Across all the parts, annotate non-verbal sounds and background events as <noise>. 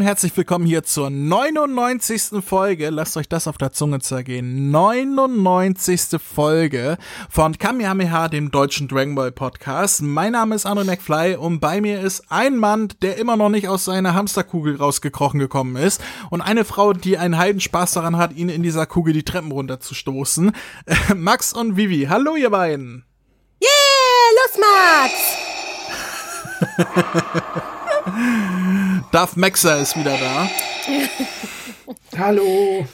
Und herzlich willkommen hier zur 99. Folge. Lasst euch das auf der Zunge zergehen. 99. Folge von Kamehameha, dem deutschen Dragon Ball Podcast. Mein Name ist Arno McFly und bei mir ist ein Mann, der immer noch nicht aus seiner Hamsterkugel rausgekrochen gekommen ist und eine Frau, die einen Heidenspaß daran hat, ihn in dieser Kugel die Treppen runterzustoßen. <laughs> Max und Vivi. Hallo ihr beiden. Yeah, los Max! <laughs> Darth Maxer ist wieder da. Hallo.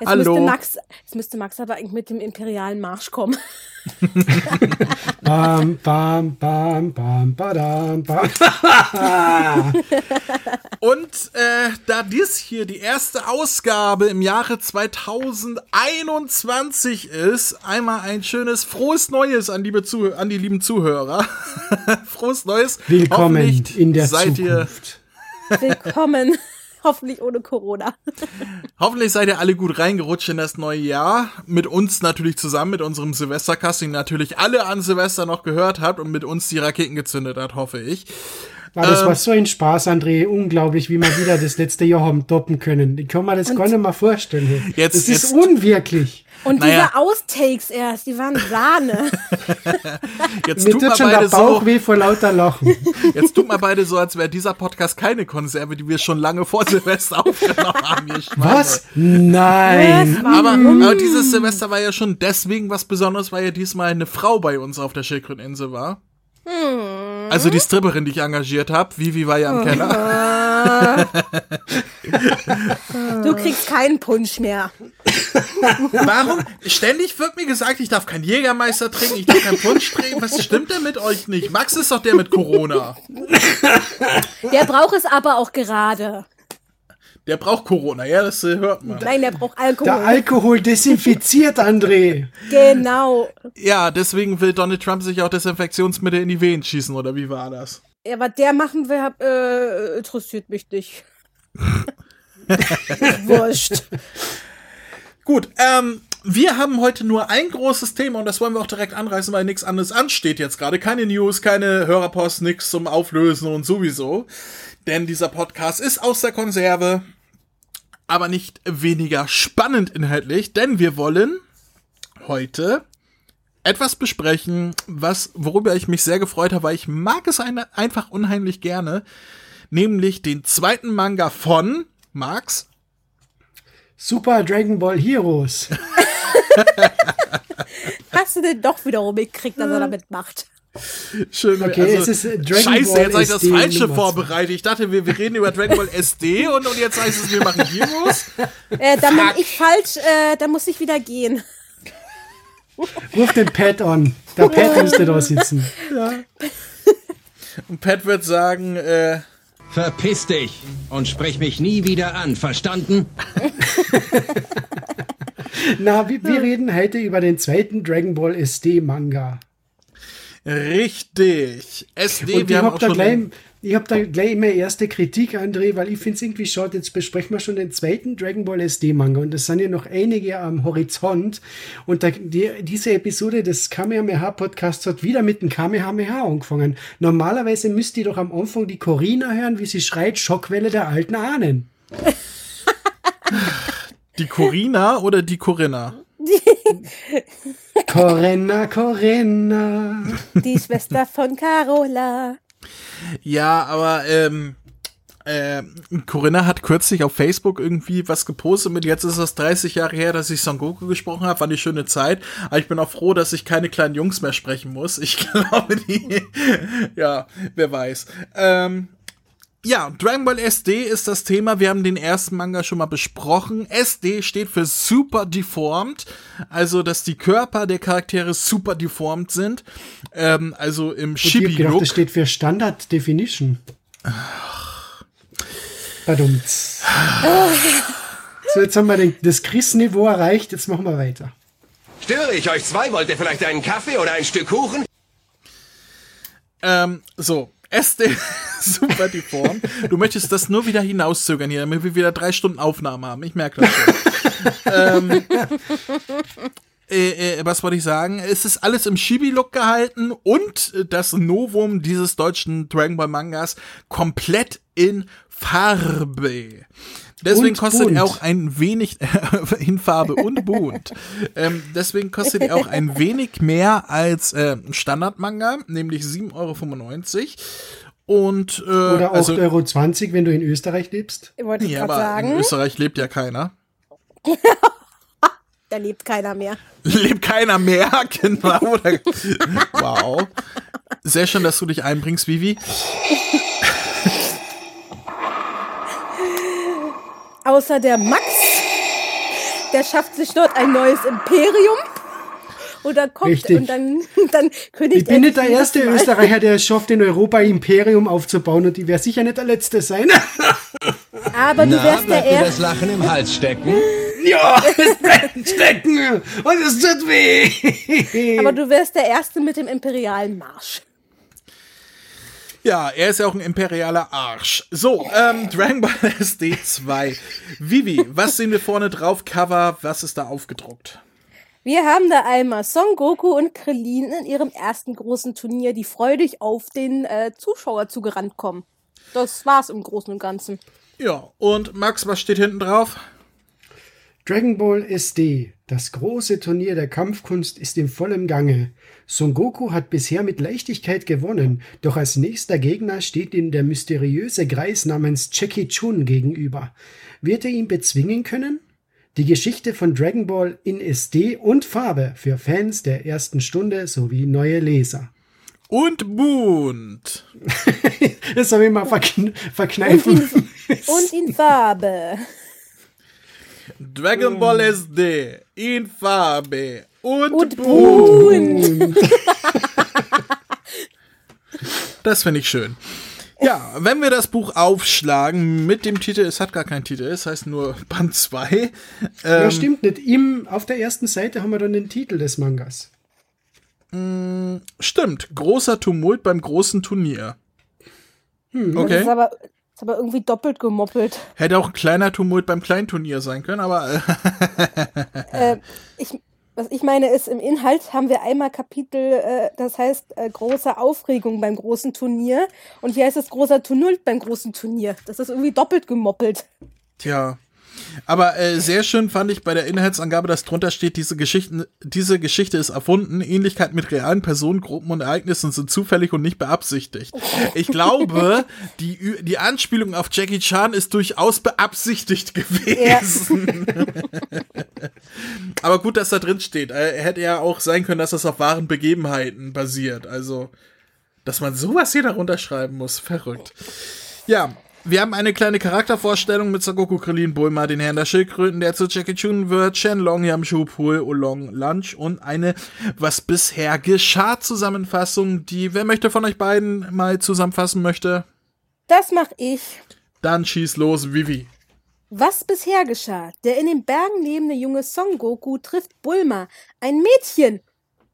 Jetzt Hallo. Müsste Max, jetzt müsste Max aber eigentlich mit dem imperialen Marsch kommen. <laughs> <laughs> Bam, bam, bam, bam, badam, bam. <laughs> Und äh, da dies hier die erste Ausgabe im Jahre 2021 ist, einmal ein schönes frohes Neues an, liebe Zuh an die lieben Zuhörer. frohes Neues. Willkommen in der seid Zukunft. Willkommen. <laughs> Hoffentlich ohne Corona. <laughs> Hoffentlich seid ihr alle gut reingerutscht in das neue Jahr. Mit uns natürlich zusammen, mit unserem Silvestercast, den natürlich alle an Silvester noch gehört habt und mit uns die Raketen gezündet hat, hoffe ich. War das Ähm. war so ein Spaß, André. Unglaublich, wie wir wieder das letzte Jahr haben toppen können. Ich kann mir das gar nicht mal vorstellen. Jetzt- das jetzt- ist unwirklich. Und Naja. diese Outtakes erst, die waren Sahne. <laughs> Jetzt Mir tut tut schon der beide Bauch so, weh vor lauter Lachen. <laughs> jetzt tut mal beide so, als wäre dieser Podcast keine Konserve, die wir schon lange vor Silvester <laughs> aufgenommen haben. Was? Nein. Was? Aber, aber dieses Silvester war ja schon deswegen was Besonderes, weil ja diesmal eine Frau bei uns auf der Schildkröteninsel war. Also die Stripperin, die ich engagiert habe. Vivi war ja im Keller. <laughs> Du kriegst keinen Punsch mehr. <laughs> Warum? Ständig wird mir gesagt, ich darf keinen Jägermeister trinken, ich darf keinen Punsch trinken. Was stimmt denn mit euch nicht? Max ist doch der mit Corona. Der braucht es aber auch gerade. Der braucht Corona, ja, das äh, hört man. Nein, der braucht Alkohol. Der Alkohol desinfiziert, André. genau. Ja, deswegen will Donald Trump sich auch Desinfektionsmittel in die Venen schießen, oder wie war das? Ja, was der machen will, hab, äh, interessiert mich nicht. <laughs> Wurscht. Gut, ähm, wir haben heute nur ein großes Thema und das wollen wir auch direkt anreißen, weil nichts anderes ansteht jetzt gerade. Keine News, keine Hörerpost, nichts zum Auflösen und sowieso. Denn dieser Podcast ist aus der Konserve, aber nicht weniger spannend inhaltlich, denn wir wollen heute etwas besprechen, was, worüber ich mich sehr gefreut habe, weil ich mag es eine, einfach unheimlich gerne, nämlich den zweiten Manga von Max. Super Dragon Ball Heroes. <laughs> Hast du den doch wiederum gekriegt, dass er damit macht? Schön, Okay, es ist, äh, Dragon Scheiße, Ball jetzt habe ich das Falsche Nummer vorbereitet. Ich dachte, wir, wir reden über Dragon Ball SD und, und jetzt heißt es, wir machen Heroes. <laughs> Äh, dann bin ich falsch, äh, dann muss ich wieder gehen. <laughs> Ruf den Pat an. Der Pat müsste da sitzen. <laughs> Und Pat wird sagen, äh, Verpiss dich und sprich mich nie wieder an, verstanden? Na, wir, wir reden heute über den zweiten Dragon Ball SD Manga. Richtig. SD, Und wir ich haben hab auch da schon. gleich, ich hab da gleich immer erste Kritik, André, weil ich finde es irgendwie schade, jetzt besprechen wir schon den zweiten Dragon Ball SD Manga und es sind ja noch einige am Horizont und da, die, diese Episode des Kamehameha Podcasts hat wieder mit dem Kamehameha angefangen. Normalerweise müsst ihr doch am Anfang die Corina hören, wie sie schreit, Schockwelle der alten Ahnen. <laughs> Die Corina oder die Corinna? <laughs> Corinna, Corinna. Die Schwester von Carola. Ja, aber ähm, äh, Corinna hat kürzlich auf Facebook irgendwie was gepostet mit, jetzt ist es 30 Jahre her, dass ich Son Goku gesprochen habe, war eine schöne Zeit, aber ich bin auch froh, dass ich keine kleinen Jungs mehr sprechen muss. Ich <laughs> glaube, die, ja, wer weiß. Ähm, ja, Dragon Ball SD ist das Thema. Wir haben den ersten Manga schon mal besprochen. SD steht für Super Deformed, also dass die Körper der Charaktere super deformed sind. Ähm, also im Ich hab gedacht, das steht für Standard Definition. Badumts. So, jetzt haben wir den, das Chris-Niveau erreicht, jetzt machen wir weiter. Störe ich euch zwei? Wollt ihr vielleicht einen Kaffee oder ein Stück Kuchen? Ähm, so. SD <laughs> super deform. Du möchtest das nur wieder hinauszögern hier, damit wir wieder drei Stunden Aufnahme haben. Ich merke das schon. <laughs> ähm, äh, äh, was wollte ich sagen? Es ist alles im Chibi-Look gehalten und das Novum dieses deutschen Dragon Ball Mangas komplett in Farbe. Deswegen Und kostet bunt. er auch ein wenig <laughs> in Farbe und bunt. ähm, deswegen kostet er auch ein <laughs> wenig mehr als äh, ein Standard-Manga, nämlich 7,95 Euro. Und äh, Oder 8,20 also, Euro, 20, wenn du in Österreich lebst. Wollte ich ja, gerade aber in sagen. Österreich lebt ja keiner. <laughs> Da lebt keiner mehr. Lebt keiner mehr, genau. Wow. Sehr schön, dass du dich einbringst, Vivi. Außer der Max, der schafft sich dort ein neues Imperium. Oder kommt Richtig. und dann, <laughs> dann kündigt Ich bin er nicht der erste Mal- Österreicher, der es schafft, in Europa ein Imperium aufzubauen und ich werde sicher nicht der Letzte sein. <laughs> Aber du Na, wärst der dir das Erste. Lachen im Hals stecken? <laughs> ja, es bleibt stecken und es tut weh. Aber du wärst der Erste mit dem imperialen Marsch. Ja, er ist ja auch ein imperialer Arsch. So, ähm, Dragon Ball <laughs> SD 2. Vivi, was sehen wir vorne drauf? Cover, was ist da aufgedruckt? Wir haben da einmal Son Goku und Krillin in ihrem ersten großen Turnier, die freudig auf den äh, Zuschauer zugerannt kommen. Das war's im Großen und Ganzen. Ja, und Max, was steht hinten drauf? Dragon Ball SD, das große Turnier der Kampfkunst, ist in vollem Gange. Son Goku hat bisher mit Leichtigkeit gewonnen, doch als nächster Gegner steht ihm der mysteriöse Greis namens Jackie Chun gegenüber. Wird er ihn bezwingen können? Die Geschichte von Dragon Ball in SD und Farbe für Fans der ersten Stunde sowie neue Leser. Und bunt. <laughs> Das habe ich mal verkn Und verkneifen. in, und in Farbe. Dragon Ball SD in Farbe und, Und bunt. <laughs> Das finde ich schön. Ja, wenn wir das Buch aufschlagen mit dem Titel, es hat gar keinen Titel, es heißt nur Band 2. ja, Ähm, stimmt nicht. Im, auf der ersten Seite haben wir dann den Titel des Mangas. stimmt, großer Tumult beim großen Turnier. Das ist Okay. aber, ist aber irgendwie doppelt gemoppelt. Hätte auch ein kleiner Tumult beim kleinen Turnier sein können, aber äh, <laughs> Äh, ich, was ich meine ist, im Inhalt haben wir einmal Kapitel, äh, das heißt äh, große Aufregung beim großen Turnier. Und hier heißt es großer Tumult beim großen Turnier. Das ist irgendwie doppelt gemoppelt. Tja. Aber äh, sehr schön fand ich bei der Inhaltsangabe, dass drunter steht, diese, Geschichten, diese Geschichte ist erfunden. Ähnlichkeit mit realen Personen, Gruppen und Ereignissen sind zufällig und nicht beabsichtigt. Ich glaube, die, die Anspielung auf Jackie Chan ist durchaus beabsichtigt gewesen. <laughs> Aber gut, dass da drin steht. Äh, hätte ja auch sein können, dass das auf wahren Begebenheiten basiert. Also, dass man sowas hier darunter schreiben muss. Verrückt. Ja, wir haben eine kleine Charaktervorstellung mit Sagoku Krillin Bulma, den Herrn der Schildkröten, der zu Jackie Chun wird, Shenlong, Yamchu, Pul, Oolong, Lunch und eine Was bisher geschah Zusammenfassung, die, wer möchte von euch beiden mal zusammenfassen möchte, Das mache ich. dann schieß los, Vivi. Was bisher geschah? Der in den Bergen lebende junge Son Goku trifft Bulma, ein Mädchen,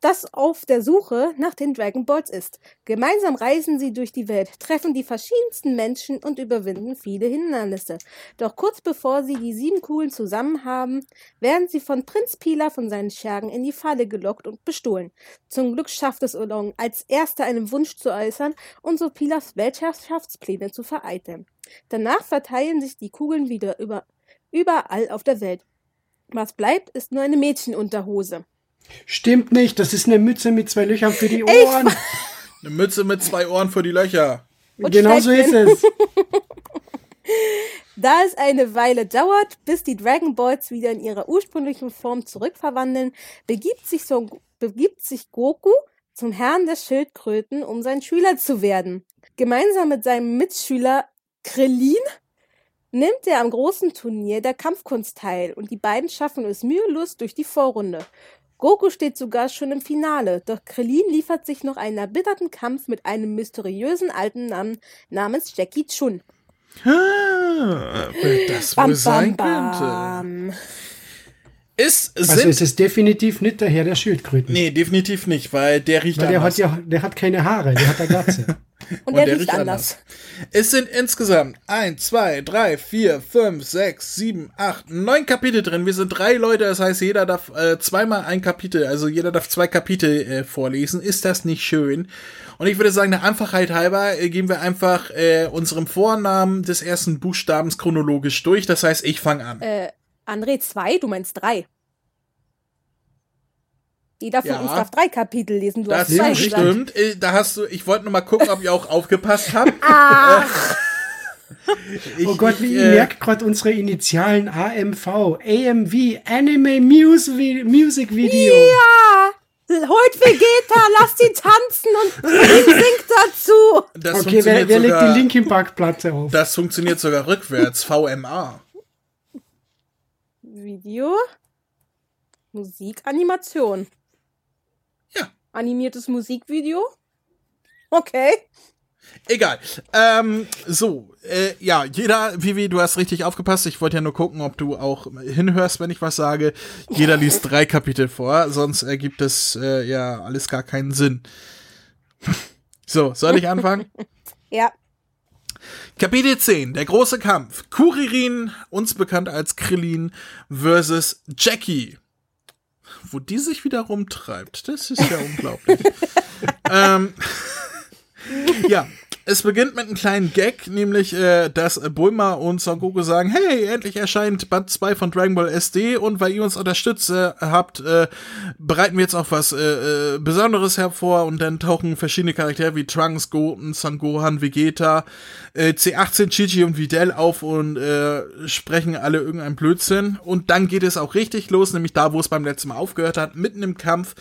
das auf der Suche nach den Dragon Balls ist. Gemeinsam reisen sie durch die Welt, treffen die verschiedensten Menschen und überwinden viele Hindernisse. Doch kurz bevor sie die sieben Kugeln zusammen haben, werden sie von Prinz Pila von seinen Schergen in die Falle gelockt und bestohlen. Zum Glück schafft es Oolong, als erster einen Wunsch zu äußern und so Pilas Weltherrschaftspläne zu vereiteln. Danach verteilen sich die Kugeln wieder über, überall auf der Welt. Was bleibt, ist nur eine Mädchenunterhose. Stimmt nicht, das ist eine Mütze mit zwei Löchern für die Ohren. Eine Mütze mit zwei Ohren für die Löcher. Und Genau so ist es. <laughs> Da es eine Weile dauert, bis die Dragon Balls wieder in ihre ursprüngliche Form zurückverwandeln, begibt sich, Son begibt sich Goku zum Herrn der Schildkröten, um sein Schüler zu werden. Gemeinsam mit seinem Mitschüler Krillin nimmt er am großen Turnier der Kampfkunst teil und die beiden schaffen es mühelos durch die Vorrunde. Goku steht sogar schon im Finale, doch Krillin liefert sich noch einen erbitterten Kampf mit einem mysteriösen alten Namen namens Jackie Chun. Ah, das wohl sein könnte. bam. Ist, Also sind, es ist definitiv nicht der Herr der Schildkröten. nee, definitiv nicht, weil der riecht Weil der anders. hat ja, der hat keine Haare, der hat eine Glatze. <laughs> Und, der, riecht anders. Es sind insgesamt 1, 2, 3, 4, 5, 6, 7, 8, 9 Kapitel drin. Wir sind drei Leute, das heißt, jeder darf äh, zweimal ein Kapitel, also jeder darf zwei Kapitel äh, vorlesen. Ist das nicht schön? Und ich würde sagen, der Einfachheit halber äh, gehen wir einfach äh, unserem Vornamen des ersten Buchstabens chronologisch durch. Das heißt, ich fange an. Äh, André, zwei? Du meinst drei. Jeder von Ja. uns darf drei Kapitel lesen. Du Das hast zwei gesagt. stimmt. Äh, Da hast du, ich wollte nur mal gucken, ob ihr auch aufgepasst habt. <laughs> Ich, Oh Gott, wie ich, ich äh, merke gerade unsere Initialen AMV, AMV, Anime Music, Music Video. Ja! Holt Vegeta, <laughs> lasst ihn tanzen und singt dazu. Das Okay, wer, wer legt sogar, die Linkin Park Platte auf? Das funktioniert sogar rückwärts. VMA. Video, Musik, Animation. Ja. Animiertes Musikvideo. Okay. Egal. Ähm, so, äh, ja, jeder, Vivi, du hast richtig aufgepasst. Ich wollte ja nur gucken, ob du auch hinhörst, wenn ich was sage. Jeder liest drei Kapitel vor, sonst ergibt es äh, ja alles gar keinen Sinn. <laughs> So, soll ich anfangen? <laughs> Ja. Kapitel 10, der große Kampf. Kuririn, uns bekannt als Krillin, versus Jackie. Wo die sich wieder rumtreibt, das ist ja unglaublich. <laughs> ähm, ja, es beginnt mit einem kleinen Gag, nämlich, äh, dass äh, Bulma und Son Goku sagen, hey, endlich erscheint Band 2 von Dragon Ball SD und weil ihr uns unterstützt äh, habt, äh, bereiten wir jetzt auch was äh, äh, Besonderes hervor und dann tauchen verschiedene Charaktere wie Trunks, Goten, Son Gohan, Vegeta, äh, C18, Chichi und Videl auf und äh, sprechen alle irgendein Blödsinn. Und dann geht es auch richtig los, nämlich da, wo es beim letzten Mal aufgehört hat, mitten im Kampf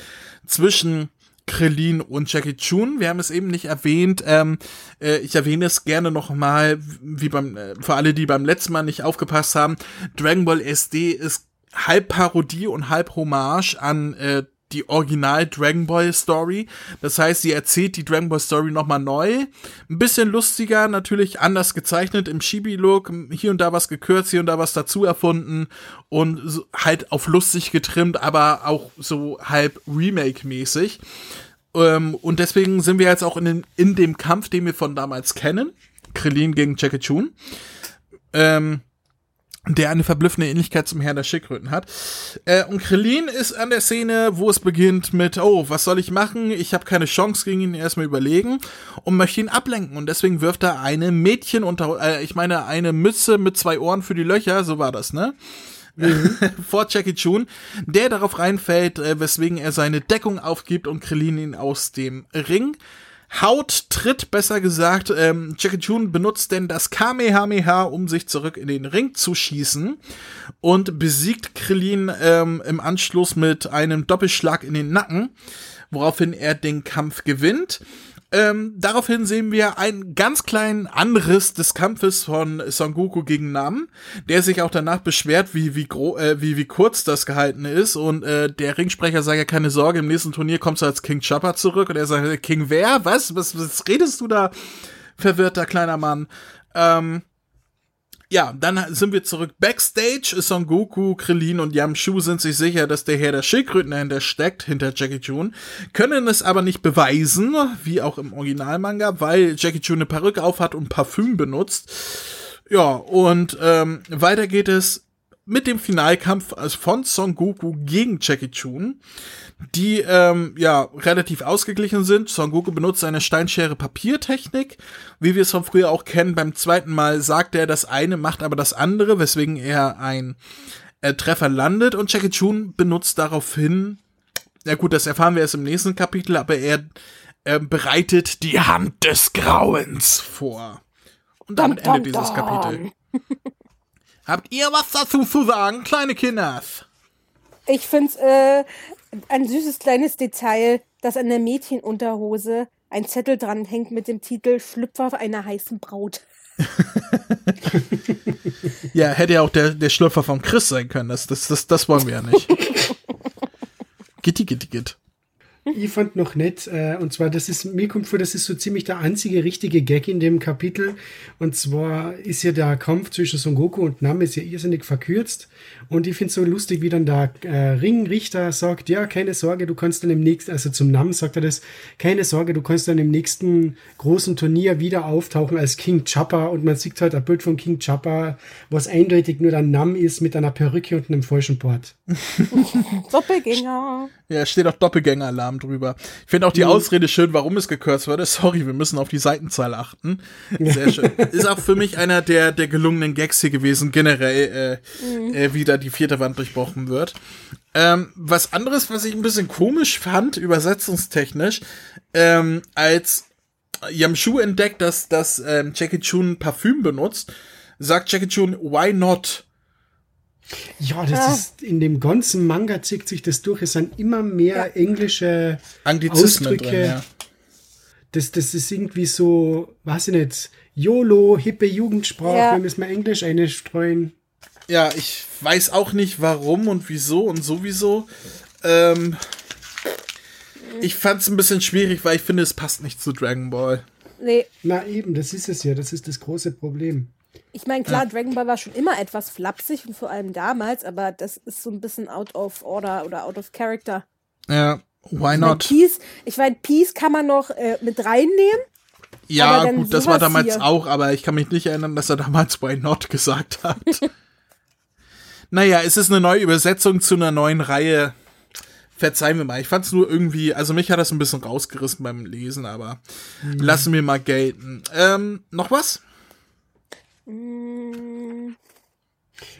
zwischen Krillin und Jackie Chun. Wir haben es eben nicht erwähnt. Ähm, äh, ich erwähne es gerne noch mal, wie beim äh, für alle, die beim letzten Mal nicht aufgepasst haben. Dragon Ball SD ist halb Parodie und halb Hommage an äh, die Original Dragon Ball Story. Das heißt, sie erzählt die Dragon Ball Story nochmal neu. Ein bisschen lustiger, natürlich anders gezeichnet im Chibi-Look. Hier und da was gekürzt, hier und da was dazu erfunden. Und halt auf lustig getrimmt, aber auch so halb Remake-mäßig. Ähm, und deswegen sind wir jetzt auch in, den, in dem Kampf, den wir von damals kennen. Krillin gegen Jackie Chun. Ähm, der eine verblüffende Ähnlichkeit zum Herrn der Schildkröten hat. Äh, und Krillin ist an der Szene, wo es beginnt mit, oh, was soll ich machen? Ich habe keine Chance gegen ihn, erstmal überlegen und möchte ihn ablenken. Und deswegen wirft er eine Mädchen unter, äh, ich meine, eine Mütze mit zwei Ohren für die Löcher, so war das, ne? <laughs> vor Jackie Chun, der darauf reinfällt, äh, weswegen er seine Deckung aufgibt und Krillin ihn aus dem Ring haut, tritt besser gesagt. Ähm, Jackie Chun benutzt denn das Kamehameha, um sich zurück in den Ring zu schießen und besiegt Krillin ähm, im Anschluss mit einem Doppelschlag in den Nacken, woraufhin er den Kampf gewinnt. Ähm, daraufhin sehen wir einen ganz kleinen Anriss des Kampfes von Son Goku gegen Nam, der sich auch danach beschwert, wie, wie, gro äh, wie, wie kurz das gehalten ist. Und äh, der Ringsprecher sagt ja keine Sorge, im nächsten Turnier kommst du als King Chopper zurück. Und er sagt, King wer? Was? Was, was redest du da, verwirrter kleiner Mann? Ähm, ja, dann sind wir zurück backstage. Son Goku, Krillin und Yamchu sind sich sicher, dass der Herr der Schildkröten dahinter steckt, hinter Jackie Chun, können es aber nicht beweisen, wie auch im Originalmanga, weil Jackie Chun eine Perücke aufhat und Parfüm benutzt. Ja, und ähm, weiter geht es mit dem Finalkampf also von Son Goku gegen Jackie Chun, die ähm, ja relativ ausgeglichen sind. Son Goku benutzt eine Steinschere-Papiertechnik, wie wir es von früher auch kennen. Beim zweiten Mal sagt er das eine, macht aber das andere, weswegen er ein äh, Treffer landet und Jackie Chun benutzt daraufhin, ja gut, das erfahren wir erst im nächsten Kapitel, aber er äh, bereitet die Hand des Grauens vor. Und damit Dum, endet dum, dieses dum. Kapitel. Habt ihr was dazu zu sagen, kleine Kinder? Ich find's äh, ein süßes kleines Detail, dass an der Mädchenunterhose ein Zettel dran hängt mit dem Titel Schlüpfer einer heißen Braut. <laughs> Ja, hätte ja auch der, der Schlüpfer von Chris sein können. Das, das, das, das wollen wir ja nicht. <laughs> Gitti, gitti, gitt. ich fand noch nett, äh, und zwar, das ist, mir kommt vor, das ist so ziemlich der einzige richtige Gag in dem Kapitel. Und zwar ist ja der Kampf zwischen Son Goku und Nam ist ja irrsinnig verkürzt. Und ich finde es so lustig, wie dann der äh, Ringrichter sagt, ja, keine Sorge, du kannst dann im nächsten, also zum Nam sagt er das, keine Sorge, du kannst dann im nächsten großen Turnier wieder auftauchen als King Chopper. Und man sieht halt ein Bild von King Chopper, was eindeutig nur der Nam ist mit einer Perücke und einem falschen Port. <laughs> Doppelgänger. Ja, steht auch Doppelgänger-Alarm drüber. Ich finde auch die Ausrede schön, warum es gekürzt wurde. Sorry, wir müssen auf die Seitenzahl achten. Sehr schön. <laughs> Ist auch für mich einer der, der gelungenen Gags hier gewesen, generell, äh, äh, wie da die vierte Wand durchbrochen wird. Ähm, was anderes, was ich ein bisschen komisch fand, übersetzungstechnisch, ähm, als Yamshu entdeckt, dass, dass ähm, Jackie Chun Parfüm benutzt, sagt Jackie Chun, why not? Ja, das Ja. ist in dem ganzen Manga zieht sich das durch. Es sind immer mehr englische Anglizismen Ausdrücke. drin, ja. Das, das ist irgendwie so, weiß ich nicht, YOLO, hippe Jugendsprache, Ja. wir müssen mal Englisch einstreuen. Ja, ich weiß auch nicht warum und wieso und sowieso. Ähm, ich fand es ein bisschen schwierig, weil ich finde, es passt nicht zu Dragon Ball. Nee, Na eben, das ist es ja, das ist das große Problem. ich meine, klar, Dragon Ball war schon immer etwas flapsig und vor allem damals, aber das ist so ein bisschen out of order oder out of character. Ja, why Ich mein, not? Peace, ich meine, Peace kann man noch äh, mit reinnehmen. Ja, gut, das war damals hier. auch, aber ich kann mich nicht erinnern, dass er damals why not gesagt hat. <laughs> naja, es ist eine neue Übersetzung zu einer neuen Reihe. Verzeihen wir mal. Ich fand es nur irgendwie, also mich hat das ein bisschen rausgerissen beim Lesen, aber lassen wir mal gelten. Ähm, noch was?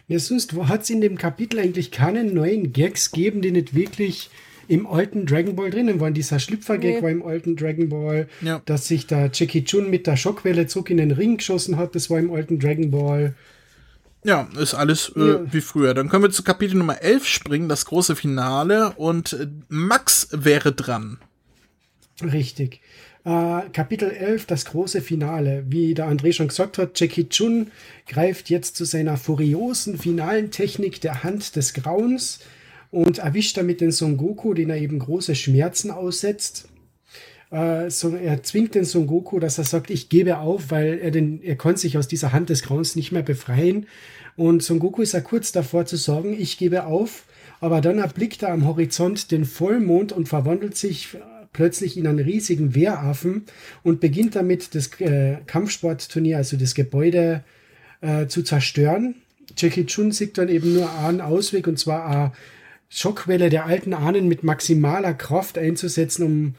Ja, sonst hat es in dem Kapitel eigentlich keine neuen Gags gegeben, die nicht wirklich im alten Dragon Ball drinnen waren. Dieser Schlüpfer-Gag Nee. war im alten Dragon Ball, Ja. dass sich der Jackie Chun mit der Schockwelle zurück in den Ring geschossen hat, das war im alten Dragon Ball. Ja, ist alles äh, Ja. wie früher. Dann können wir zu Kapitel Nummer 11 springen, das große Finale. Und äh, Max wäre dran. Richtig. Äh, Kapitel 11, das große Finale. Wie der André schon gesagt hat, Jackie Chun greift jetzt zu seiner furiosen finalen Technik der Hand des Grauens und erwischt damit den Son Goku, den er eben große Schmerzen aussetzt. Äh, so, er zwingt den Son Goku, dass er sagt, ich gebe auf, weil er, den, er kann sich aus dieser Hand des Grauens nicht mehr befreien. Und Son Goku ist ja kurz davor zu sagen, ich gebe auf, aber dann erblickt er am Horizont den Vollmond und verwandelt sich plötzlich in einen riesigen Wehraffen und beginnt damit das äh, Kampfsportturnier, also das Gebäude, äh, zu zerstören. Jackie Chun sieht dann eben nur einen Ausweg und zwar eine Schockwelle der alten Ahnen mit maximaler Kraft einzusetzen, um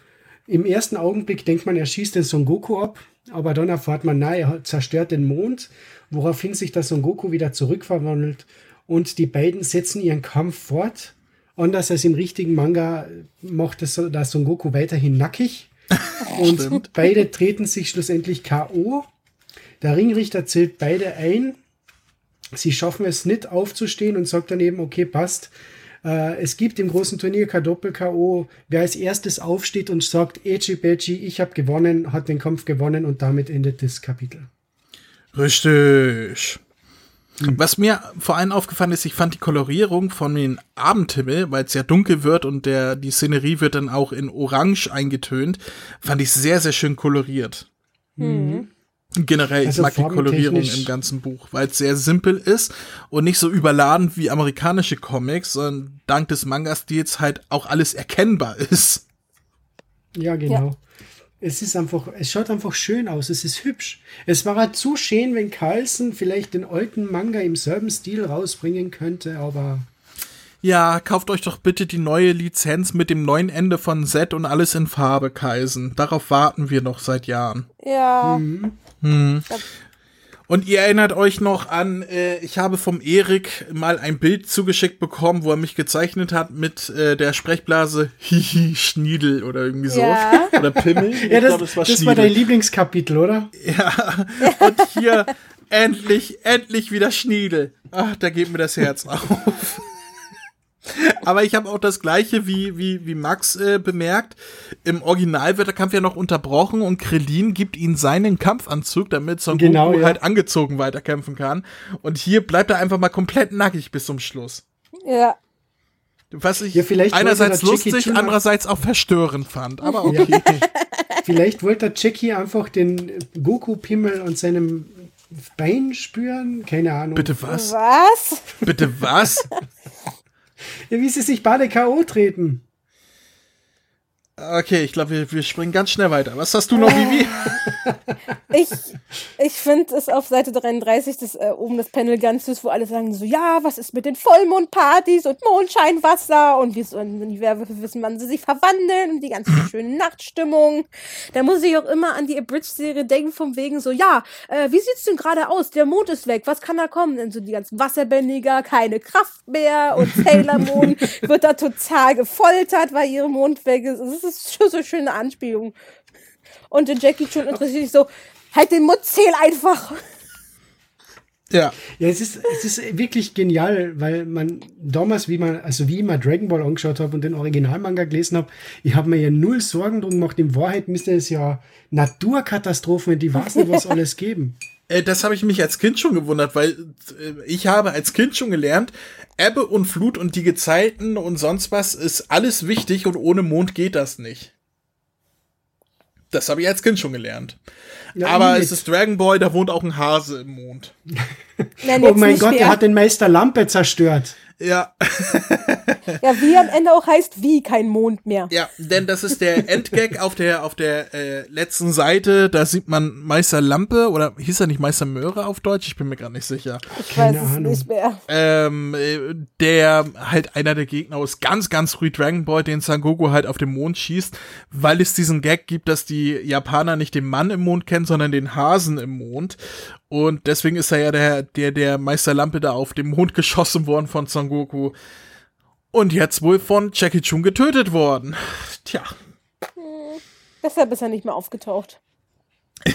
im ersten Augenblick denkt man, er schießt den Son Goku ab, aber dann erfährt man, nein, er zerstört den Mond, woraufhin sich der Son Goku wieder zurückverwandelt und die beiden setzen ihren Kampf fort. Anders als im richtigen Manga macht es der Son Goku weiterhin nackig. <laughs> Und Stimmt. beide treten sich schlussendlich K.O. Der Ringrichter zählt beide ein. Sie schaffen es nicht aufzustehen und sagt dann eben, okay, passt. Äh, es gibt im großen Turnier kein Doppel-K.O. Wer als erstes aufsteht und sagt, Echi Bechi, ich habe gewonnen, hat den Kampf gewonnen und damit endet das Kapitel. Richtig. Was mir vor allem aufgefallen ist, ich fand die Kolorierung von den Abendhimmel, weil es ja dunkel wird und der, die Szenerie wird dann auch in Orange eingetönt, fand ich sehr, sehr schön koloriert. Generell, ich Also mag die Kolorierung im ganzen Buch, weil es sehr simpel ist und nicht so überladen wie amerikanische Comics, sondern dank des Manga-Stils halt auch alles erkennbar <laughs> ist. Ja, genau. Es ist einfach, es schaut einfach schön aus, es ist hübsch. Es war halt zu schön, wenn Carlsen vielleicht den alten Manga im selben Stil rausbringen könnte, aber Ja, kauft euch doch bitte die neue Lizenz mit dem neuen Ende von Z und alles in Farbe, Kaisen. Darauf warten wir noch seit Jahren. Ja. Und ihr erinnert euch noch an, äh, ich habe vom Erik mal ein Bild zugeschickt bekommen, wo er mich gezeichnet hat mit äh, der Sprechblase Hihi Schniedel oder irgendwie so. Ja. <laughs> Oder Pimmel. Ich ja, das, glaub, das, war, Schniedel. dein Lieblingskapitel, oder? Ja, und hier endlich, endlich wieder Schniedel. Ach, da geht mir das Herz auf. Aber ich habe auch das gleiche wie, wie, wie Max äh, bemerkt. Im Original wird der Kampf ja noch unterbrochen und Krillin gibt ihm seinen Kampfanzug, damit Son Genau, Goku ja. halt angezogen weiterkämpfen kann. Und hier bleibt er einfach mal komplett nackig bis zum Schluss. Ja. Was ich Ja, vielleicht wollte einerseits lustig, andererseits auch verstörend fand. Aber okay. <laughs> Vielleicht wollte der Jackie einfach den Goku-Pimmel und seinem Bein spüren. Keine Ahnung. Bitte was? Was? Bitte was? <laughs> Ja, wie sie sich beide K.O. treten. Okay, ich glaube, wir, wir springen ganz schnell weiter. Was hast du noch, Vivi? <laughs> Ich, ich finde es auf Seite 33, das, äh, oben das Panel ganz süß, wo alle sagen so, ja, was ist mit den Vollmondpartys und Mondscheinwasser und wie sollen die Werwölfe wissen, wann sie sich verwandeln und die ganze <laughs> schöne Nachtstimmung. Da muss ich auch immer an die Abridged-Serie denken, vom wegen so, ja, äh, wie sieht's denn gerade aus? Der Mond ist weg, was kann da kommen? Dann so die ganzen Wasserbändiger, keine Kraft mehr und Sailor Moon <laughs> wird da total gefoltert, weil ihre Mond weg ist. Das ist schon so eine schöne Anspielung. Und der Jackie schon interessiert sich so, halt den Mund, zähl einfach. Ja. Ja, es ist, es ist wirklich genial, weil man damals, wie man, also wie ich mal Dragon Ball angeschaut habe und den Originalmanga gelesen habe, ich habe mir ja null Sorgen drum gemacht. In Wahrheit müsste es ja Naturkatastrophen, die weiß nicht, was <laughs> alles geben. Äh, das habe ich mich als Kind schon gewundert, weil äh, ich habe als Kind schon gelernt, Ebbe und Flut und die Gezeiten und sonst was ist alles wichtig und ohne Mond geht das nicht. Das habe ich als Kind schon gelernt. Ja, Aber ich es ist Dragon Ball, da wohnt auch ein Hase im Mond. <laughs> Nein, Oh mein Gott, mehr. er hat den Meister Lampe zerstört. Ja, <laughs> Ja, wie am Ende auch heißt, wie kein Mond mehr. ja, denn das ist der Endgag auf der auf der äh, letzten Seite. Da sieht man Meister Lampe oder hieß er nicht Meister Möhre auf Deutsch? Ich bin mir gerade nicht sicher. Ich Keine weiß es Ahnung. nicht mehr. ähm, äh, der halt einer der Gegner aus ganz, ganz früh Dragon Ball, den Son Goku halt auf den Mond schießt, weil es diesen Gag gibt, dass die Japaner nicht den Mann im Mond kennen, sondern den Hasen im Mond. Und deswegen ist er ja der, der, der Meister Lampe da auf den Mond geschossen worden von Son Goku. Und jetzt wohl von Jackie Chun getötet worden. Tja, Deshalb ist er nicht mehr aufgetaucht. <laughs>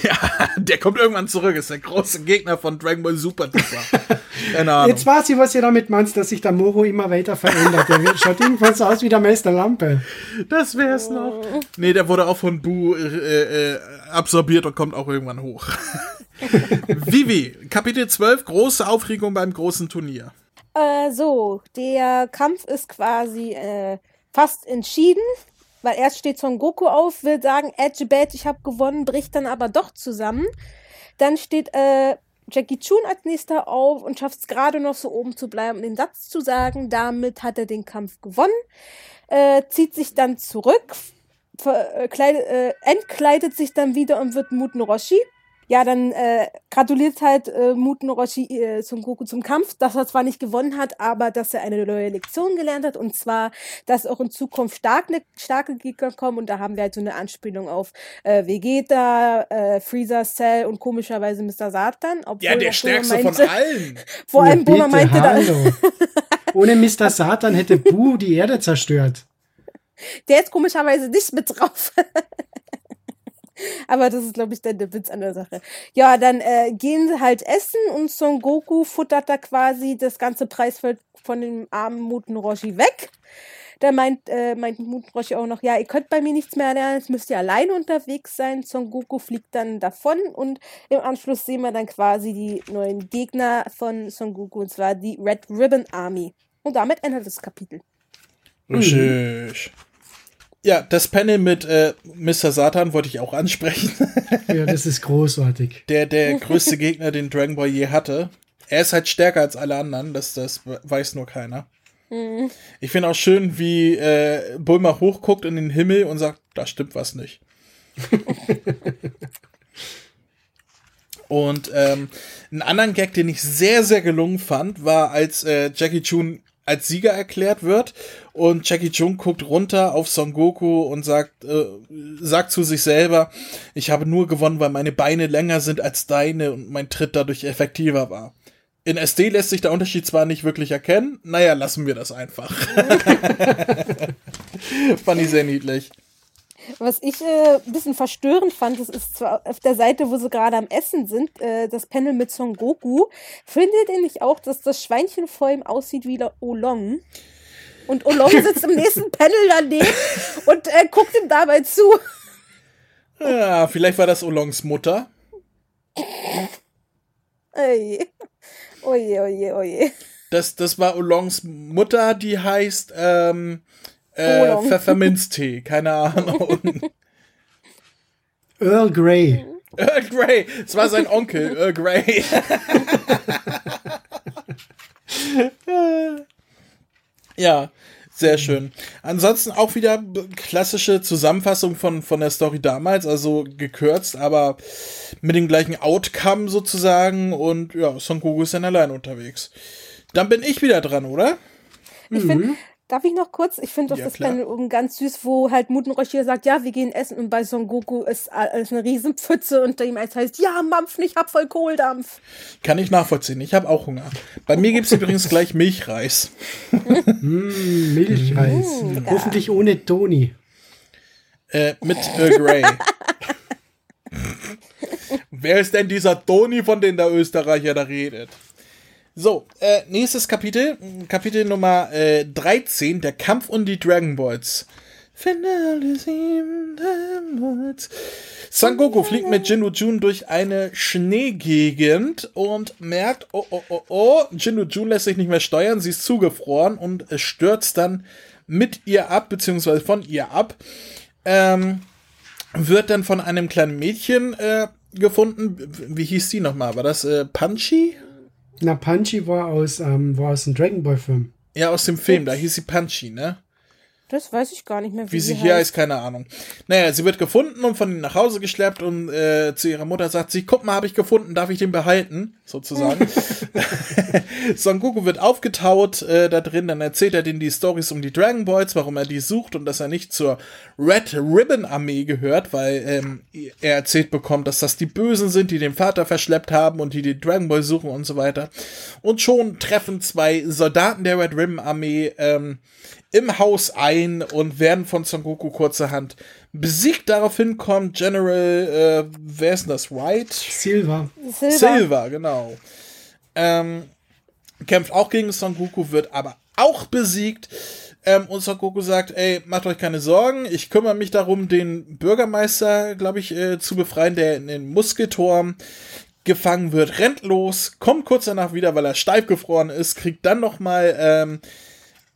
der kommt irgendwann zurück, ist der große Gegner von Dragon Ball Super Duper. <laughs> Keine Ahnung. Jetzt weiß ich, was ihr damit meinst, dass sich der Moro immer weiter verändert. Der wird, <laughs> schaut irgendwann so aus wie der Meister Lampe. Das wär's noch. Nee, der wurde auch von Bu äh, äh, absorbiert und kommt auch irgendwann hoch. <laughs> Vivi, Kapitel 12, große Aufregung beim großen Turnier. Äh, so, der Kampf ist quasi äh, fast entschieden, weil erst steht Son Goku auf, will sagen, Edge Bad, ich habe gewonnen, bricht dann aber doch zusammen. Dann steht äh, Jackie Chun als nächster auf und schafft es gerade noch so oben zu bleiben und den Satz zu sagen. Damit hat er den Kampf gewonnen. Äh, zieht sich dann zurück, äh, äh, entkleidet sich dann wieder und wird Muten Roshi. Ja, dann äh, gratuliert halt äh, Muten Roshi äh, Son Goku zum Kampf, dass er zwar nicht gewonnen hat, aber dass er eine neue Lektion gelernt hat und zwar, dass auch in Zukunft starke, starke Gegner kommen und da haben wir halt so eine Anspielung auf äh, Vegeta, äh, Freezer, Cell und komischerweise Mr. Satan. Obwohl Ja, der stärkste von meinte- allen. <laughs> Vor allem Ja, Boma meinte da. <laughs> Ohne Mr. Satan hätte Bu die Erde zerstört. der ist komischerweise nicht mit drauf. <laughs> Aber das ist, glaube ich, dann der Witz an der Sache. Ja, dann äh, gehen sie halt essen und Son Goku futtert da quasi das ganze Preisfeld von dem armen Muten Roshi weg. Da meint, äh, meint Muten Roshi auch noch, ja, ihr könnt bei mir nichts mehr lernen, jetzt müsst ihr alleine unterwegs sein. Son Goku fliegt dann davon und im Anschluss sehen wir dann quasi die neuen Gegner von Son Goku, und zwar die Red Ribbon Army. Und damit endet das Kapitel. Richtig. Ja, das Panel mit äh, Mr. Satan wollte ich auch ansprechen. <laughs> Ja, das ist großartig. Der, der größte Gegner, den Dragon Ball je hatte. Er ist halt stärker als alle anderen, das, das weiß nur keiner. Ich finde auch schön, wie äh, Bulma hochguckt in den Himmel und sagt, da stimmt was nicht. und ähm, einen anderen Gag, den ich sehr, sehr gelungen fand, war, als äh, Jackie Chun als Sieger erklärt wird und Jackie Chun guckt runter auf Son Goku und sagt, äh, sagt zu sich selber, ich habe nur gewonnen, weil meine Beine länger sind als deine und mein Tritt dadurch effektiver war. In SD lässt sich der Unterschied zwar nicht wirklich erkennen, naja, lassen wir das einfach. <laughs> Fand ich sehr niedlich. Was ich äh, ein bisschen verstörend fand, das ist zwar auf der Seite, wo sie gerade am Essen sind, äh, das Panel mit Son Goku. Findet ihr nicht auch, dass das Schweinchen vor ihm aussieht wie der Olong? Und Olong <laughs> sitzt im nächsten Panel daneben und äh, guckt ihm dabei zu. Ja, vielleicht war das Olongs Mutter. Ey. Oje, oje, oje. Das, das war Oolongs Mutter, die heißt ähm, äh. Pfefferminztee, keine Ahnung. <laughs> Earl Grey. Earl Grey, es war sein Onkel, Earl Grey. <laughs> ja, sehr schön. Ansonsten auch wieder klassische Zusammenfassung von, von der Story damals, also gekürzt, aber mit dem gleichen Outcome sozusagen und ja, Son Goku ist dann allein unterwegs. Dann bin ich wieder dran, oder? Ich finde, darf ich noch kurz? Ich finde doch Ja, das klar. Panel oben ganz süß, wo halt Muten Roshi sagt, ja, wir gehen essen und bei Son Goku ist alles eine Riesenpfütze und ihm als heißt, ja, Mampf, ich hab voll Kohldampf. Kann ich nachvollziehen. Ich habe auch Hunger. Bei mir gibt's übrigens <laughs> gleich Milchreis. Mm, Milchreis. Hoffentlich ohne Toni. Äh, mit Earl Grey. <laughs> Wer ist denn dieser Toni, von dem der Österreicher da redet? So, äh, nächstes Kapitel, Kapitel Nummer äh, 13, der Kampf um die Dragon Balls. Finale sieben Dragon Balls. Son Goku fliegt mit Jinnu Jun durch eine Schneegegend und merkt, oh, oh, oh, oh, Jinnu Jun lässt sich nicht mehr steuern, sie ist zugefroren und stürzt dann mit ihr ab, beziehungsweise von ihr ab. Ähm, wird dann von einem kleinen Mädchen äh, gefunden. Wie hieß die nochmal? War das äh, Punchy? Na, Punchy war aus, ähm, war aus dem Dragon Ball Film. Ja, aus dem Film, da hieß sie Punchy, ne? Das weiß ich gar nicht mehr, wie, Wie sie hier heißt, keine Ahnung. Naja, sie wird gefunden und von ihnen nach Hause geschleppt und äh, zu ihrer Mutter sagt sie, guck mal, habe ich gefunden, darf ich den behalten? Sozusagen. <laughs> <laughs> Son Goku wird aufgetaut äh, da drin, dann erzählt er denen die Stories um die Dragon Balls, warum er die sucht und dass er nicht zur Red Ribbon Armee gehört, weil ähm, er erzählt bekommt, dass das die Bösen sind, die den Vater verschleppt haben und die die Dragon Ball suchen und so weiter. Und schon treffen zwei Soldaten der Red Ribbon Armee ähm, im Haus ein und werden von Son Goku kurzerhand besiegt. Daraufhin kommt General, äh, wer ist denn das? White? Silver. Silber. Silver, genau. Ähm, kämpft auch gegen Son Goku, wird aber auch besiegt. Ähm, und Son Goku sagt, ey, macht euch keine Sorgen, ich kümmere mich darum, den Bürgermeister, glaube ich, äh, zu befreien, der in den Muskelturm gefangen wird, rennt los, kommt kurz danach wieder, weil er steif gefroren ist, kriegt dann noch mal ähm,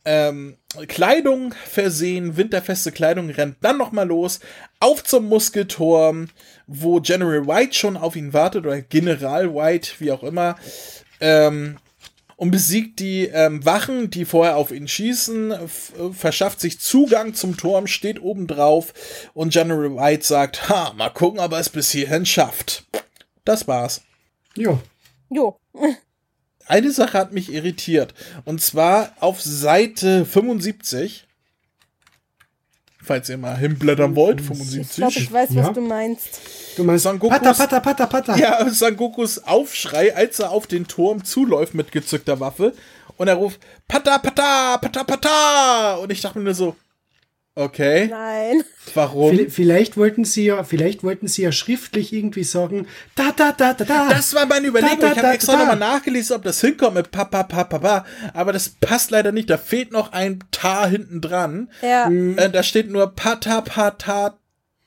ähm, Kleidung versehen, winterfeste Kleidung, rennt dann noch mal los, auf zum Muskelturm, wo General White schon auf ihn wartet, oder General White, wie auch immer, ähm, und besiegt die ähm, Wachen, die vorher auf ihn schießen, verschafft sich Zugang zum Turm, steht oben drauf und General White sagt, ha, mal gucken, ob er es bis hierhin schafft. Das war's. Ja. Jo. <laughs> Eine Sache hat mich irritiert. Und zwar auf Seite 75. Falls ihr mal hinblättern wollt, Ich glaube, 75. ich weiß, Ja. was du meinst. Du meinst Son Gokus- Pata, Pata, Pata, Pata. Ja, Son Gokus Aufschrei, als er auf den Turm zuläuft mit gezückter Waffe. Und er ruft, Pata, Pata, Pata, Pata. Und ich dachte mir nur so, okay, Nein. warum? Vielleicht- wollten sie ja, vielleicht wollten sie ja schriftlich irgendwie sagen, da, da, da, da, da. Das war meine Überlegung. Da, da, ich habe extra nochmal nachgelesen, ob das hinkommt mit Papa, Papa, Papa. Aber das passt leider nicht. Da fehlt noch ein Ta hinten dran. Ja. Äh, da steht nur Pata, Pata.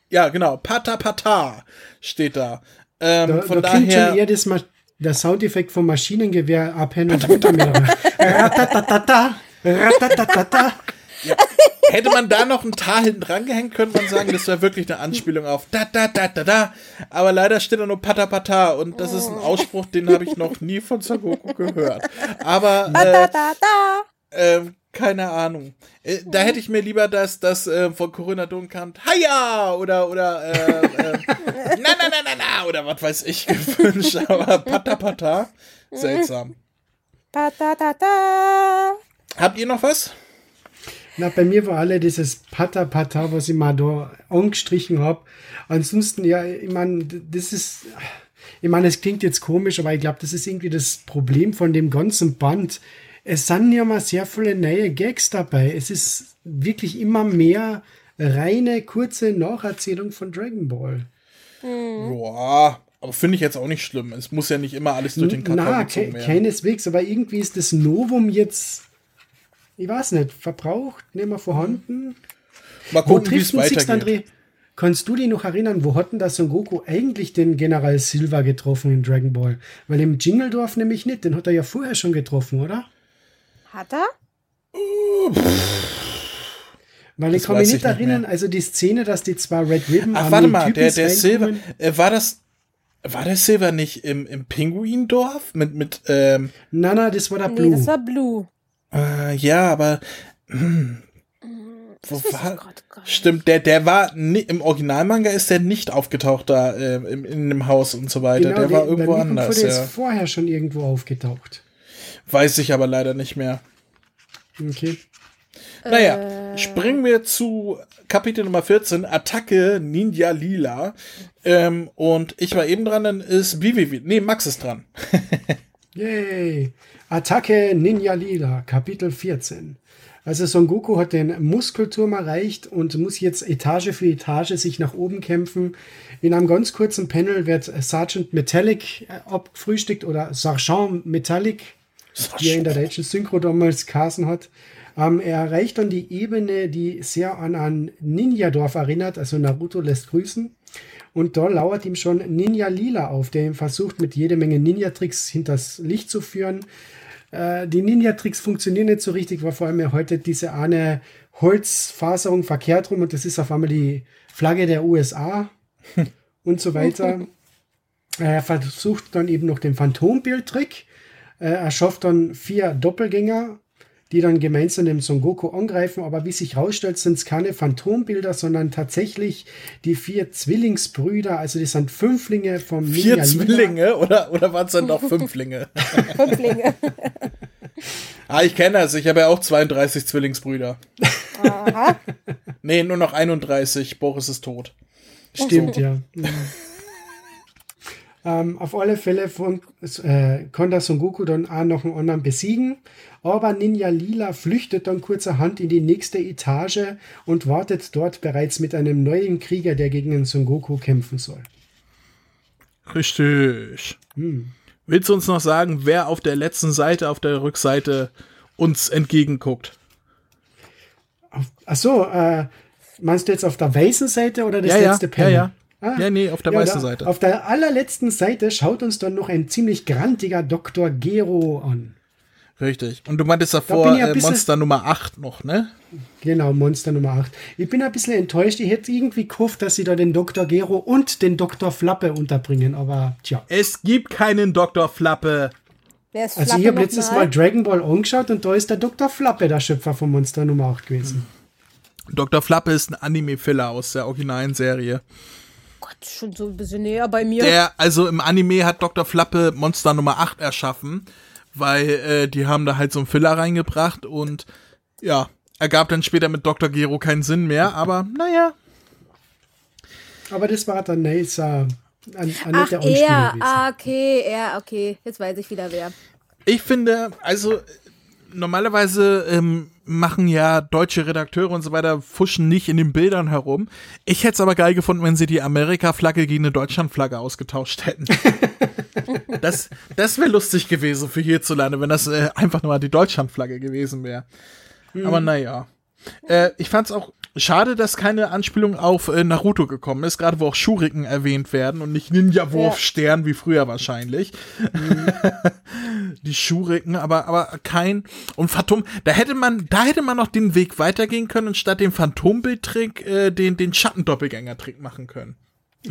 Ja, genau. Pata, Pata steht da. Ähm, da, von da klingt schon daher. eher das Ma der Soundeffekt vom Maschinengewehr abhängen und runtermehren. <laughs> Ratatatata, ratatatata. Hätte man da noch ein Ta hinten dran gehängt, könnte man sagen, das wäre wirklich eine Anspielung auf da, da, da, da, da. Aber leider steht da nur Pata, Pata. Und das ist ein Ausspruch, den habe ich noch nie von Son Goku gehört. Aber. <laughs> Äh, da, da, da. Ähm, keine Ahnung. Äh, da hätte ich mir lieber das, das äh, von Corinna Dunkamp Haja oder oder äh, äh, <laughs> na na na na na oder was weiß ich gewünscht, aber Pata Pata seltsam. Da. Habt ihr noch was? Na, bei mir war alle dieses Pata Pata, was ich mal da angestrichen habe. Ansonsten, ja, ich meine, das ist, ich meine, es klingt jetzt komisch, aber ich glaube, das ist irgendwie das Problem von dem ganzen Band. Es sind ja mal sehr viele neue Gags dabei. Es ist wirklich immer mehr reine, kurze Nacherzählung von Dragon Ball. Boah, aber finde ich jetzt auch nicht schlimm. Es muss ja nicht immer alles durch den Karton Na, ke keineswegs, aber irgendwie ist das Novum jetzt, ich weiß nicht, verbraucht, nicht mehr vorhanden. Mal Wo gucken, wie es trifft sich weitergeht. André? Kannst du dich noch erinnern, wo hat denn der Son Goku eigentlich den General Silva getroffen in Dragon Ball? Weil im Jingledorf nämlich nicht, den hat er ja vorher schon getroffen, oder? Hat er? Weil ich Das kann mich nicht ich nicht erinnern, also die Szene, dass die zwei Red Ribbon Ach, warte mal, der, der Silver, äh, war das, war der Silver nicht im, im Pinguindorf? Mit, mit, ähm, Nein, nein, das war der Nee, Blue. das war Blue. Äh, ja, aber, hm, wo war, grad gar nicht. stimmt, der, der war, ni- im Originalmanga ist der nicht aufgetaucht da, äh, im, in dem Haus und so weiter. der war Genau, der- irgendwo bei mir kommt vor, anders, Der ja. ist vorher schon irgendwo aufgetaucht. Weiß ich aber leider nicht mehr. Okay. Naja, Äh. springen wir zu Kapitel Nummer 14, Attacke Ninja Lila. Ähm, und ich war eben dran, dann ist Vivi, wie- nee, Max ist dran. <laughs> Yay. Attacke Ninja Lila, Kapitel 14. Also Son Goku hat den Muskelturm erreicht und muss jetzt Etage für Etage sich nach oben kämpfen. In einem ganz kurzen Panel wird Sergeant Metallic äh, abgefrühstückt oder Sergeant Metallic, wie er in der deutschen Synchro damals Carson hat. Ähm, er erreicht dann die Ebene, die sehr an ein Ninja-Dorf erinnert, also Naruto lässt grüßen. Und da lauert ihm schon Ninja Lila auf, der ihm versucht, mit jede Menge Ninja-Tricks hinters Licht zu führen. Äh, die Ninja-Tricks funktionieren nicht so richtig, weil vor allem heute diese eine Holzfaserung verkehrt rum und das ist auf einmal die Flagge der USA <laughs> und so weiter. Er versucht dann eben noch den Phantombild-Trick. Äh, Er schafft dann vier Doppelgänger, die dann gemeinsam dem Son Goku angreifen. Aber wie sich herausstellt, sind es keine Phantombilder, sondern tatsächlich die vier Zwillingsbrüder. Also das sind Fünflinge vom Vier Ninja. Zwillinge oder, oder waren es dann doch Fünflinge? <laughs> Fünflinge. <laughs> ah, ich kenne das. Ich habe ja auch 32 Zwillingsbrüder. Aha. Nee, nur noch 31. Boris ist tot. Stimmt, ja. <laughs> Ähm, auf alle Fälle von, äh, kann der Son Goku dann auch noch einen anderen besiegen. Aber Ninja Lila flüchtet dann kurzerhand in die nächste Etage und wartet dort bereits mit einem neuen Krieger, der gegen den Son Goku kämpfen soll. Richtig. Willst du uns noch sagen, wer auf der letzten Seite, auf der Rückseite uns entgegenguckt? Ach so, äh, meinst du jetzt auf der weißen Seite oder das Ja, ja, letzte ja, Panel? ja. Ah, Ja, nee, auf der ja, weißen da- Seite. Auf der allerletzten Seite schaut uns dann noch ein ziemlich grantiger Dr. Gero an. Richtig. Und du meintest Da davor ein äh, Monster Nummer 8 noch, ne? Genau, Monster Nummer 8. Ich bin ein bisschen enttäuscht. Ich hätte irgendwie gehofft, dass sie da den Dr. Gero und den Dr. Flappe unterbringen, aber tja. Es gibt keinen Dr. Flappe. Wer ist Also Flappe ich habe letztes Mal Dragon Ball angeschaut und da ist der Dr. Flappe der Schöpfer von Monster Nummer 8 gewesen. Dr. Flappe ist ein Anime-Filler aus der originalen Serie. Schon so ein bisschen näher bei mir. Der, also im Anime hat Dr. Flappe Monster Nummer 8 erschaffen, weil äh, die haben da halt so einen Filler reingebracht und ja, ergab dann später mit Dr. Gero keinen Sinn mehr, aber naja. Aber das war dann äh, ein, ein Ach, er. gewesen. Ah, okay, er, okay. Jetzt weiß ich wieder wer. Ich finde, also normalerweise ähm, machen ja deutsche Redakteure und so weiter, fuschen nicht in den Bildern herum. Ich hätte es aber geil gefunden, wenn sie die Amerika-Flagge gegen eine Deutschland-Flagge ausgetauscht hätten. <laughs> das das wäre lustig gewesen für hierzulande, wenn das äh, einfach nur mal die Deutschland-Flagge gewesen wäre. Aber naja. Äh, ich fand's auch schade, dass keine Anspielung auf äh, Naruto gekommen ist, gerade wo auch Shuriken erwähnt werden und nicht Ninja-Wurfstern wie früher wahrscheinlich. <laughs> Die Shuriken, aber, aber kein. Und Phantom, da hätte man, da hätte man noch den Weg weitergehen können und statt dem Phantombildtrick äh, den, den Schattendoppelgänger-Trick machen können. <laughs>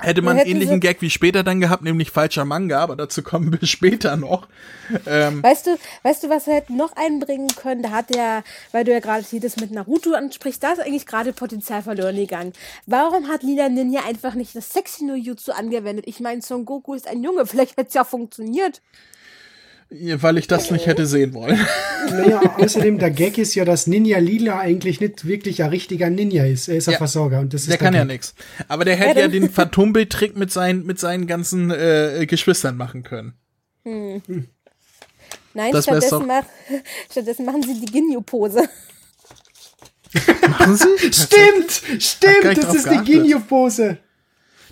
Hätte man einen ähnlichen Gag wie später dann gehabt, nämlich falscher Manga, aber dazu kommen wir <laughs> später noch. Ähm, Weißt du, weißt du, was wir hätten noch einbringen können? Da hat der, weil du ja gerade hier das mit Naruto ansprichst, da ist eigentlich gerade Potenzial verloren gegangen. Warum hat Lila Ninja einfach nicht das Sexy no Jutsu angewendet? Ich meine, Son Goku ist ein Junge, <laughs> vielleicht hätte es ja funktioniert. Weil ich das nicht hätte sehen wollen. Naja, außerdem, der Gag ist ja, dass Ninja Lila eigentlich nicht wirklich ein richtiger Ninja ist. Er ist ein Ja. Versorger und das ist Der kann ja Gag. nichts. Aber der hätte ja dann- den Phantombildtrick mit seinen, mit seinen ganzen äh, Geschwistern machen können. Nein, Das stattdessen, mach, <laughs> stattdessen machen sie die Ginyu-Pose. Machen Sie? <laughs> Stimmt, stimmt, das ist die geachtet. Ginyu-Pose.